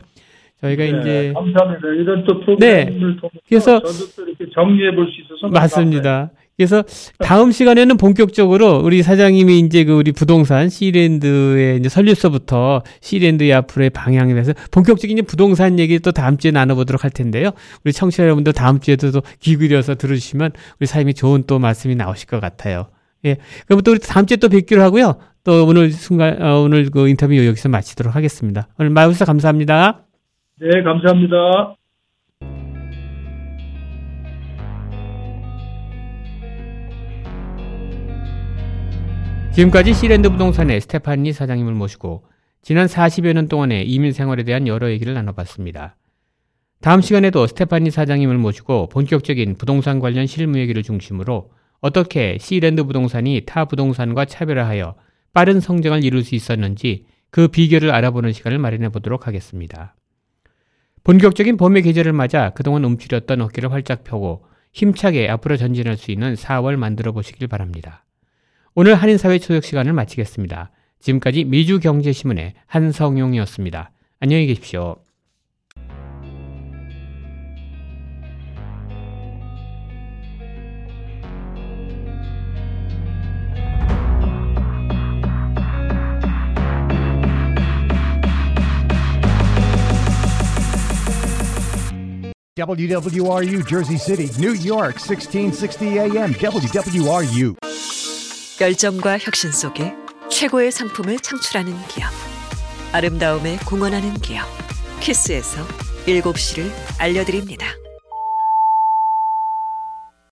저희가 네, 이제 감사합니다. 이런 또 네. 프로그램을 통해서 그래서- 저도 또 이렇게 정리해 볼 수 있어서 맞습니다. 그래서 다음 시간에는 본격적으로 우리 사장님이 이제 그 우리 부동산 시랜드의 이제 설립서부터 시랜드의 앞으로의 방향에 대해서 본격적인 이제 부동산 얘기 또 다음 주에 나눠보도록 할 텐데요. 우리 청취자 여러분들 다음 주에도 또 귀 기울여서 들어주시면 우리 사장님이 좋은 또 말씀이 나오실 것 같아요. 예. 그럼 또 우리 다음 주에 또 뵙기로 하고요. 또 오늘 순간, 어, 오늘 그 인터뷰 여기서 마치도록 하겠습니다. 오늘 마우스 감사합니다. 네, 감사합니다. 지금까지 시랜드 부동산의 스테파니 사장님을 모시고 지난 40여 년 동안의 이민 생활에 대한 여러 얘기를 나눠봤습니다. 다음 시간에도 스테파니 사장님을 모시고 본격적인 부동산 관련 실무 얘기를 중심으로 어떻게 시랜드 부동산이 타 부동산과 차별화하여 빠른 성장을 이룰 수 있었는지 그 비결을 알아보는 시간을 마련해 보도록 하겠습니다. 본격적인 봄의 계절을 맞아 그동안 움츠렸던 어깨를 활짝 펴고 힘차게 앞으로 전진할 수 있는 4월 만들어 보시길 바랍니다. 오늘 한인사회 초역 시간을 마치겠습니다. 지금까지 미주경제신문의 한성용이었습니다. 안녕히 계십시오. WWRU Jersey City, New York, 1660 AM. WWRU. 열정과 혁신 속에 최고의 상품을 창출하는 기업. 아름다움에 공헌하는 기업. 키스에서 7시를 알려드립니다.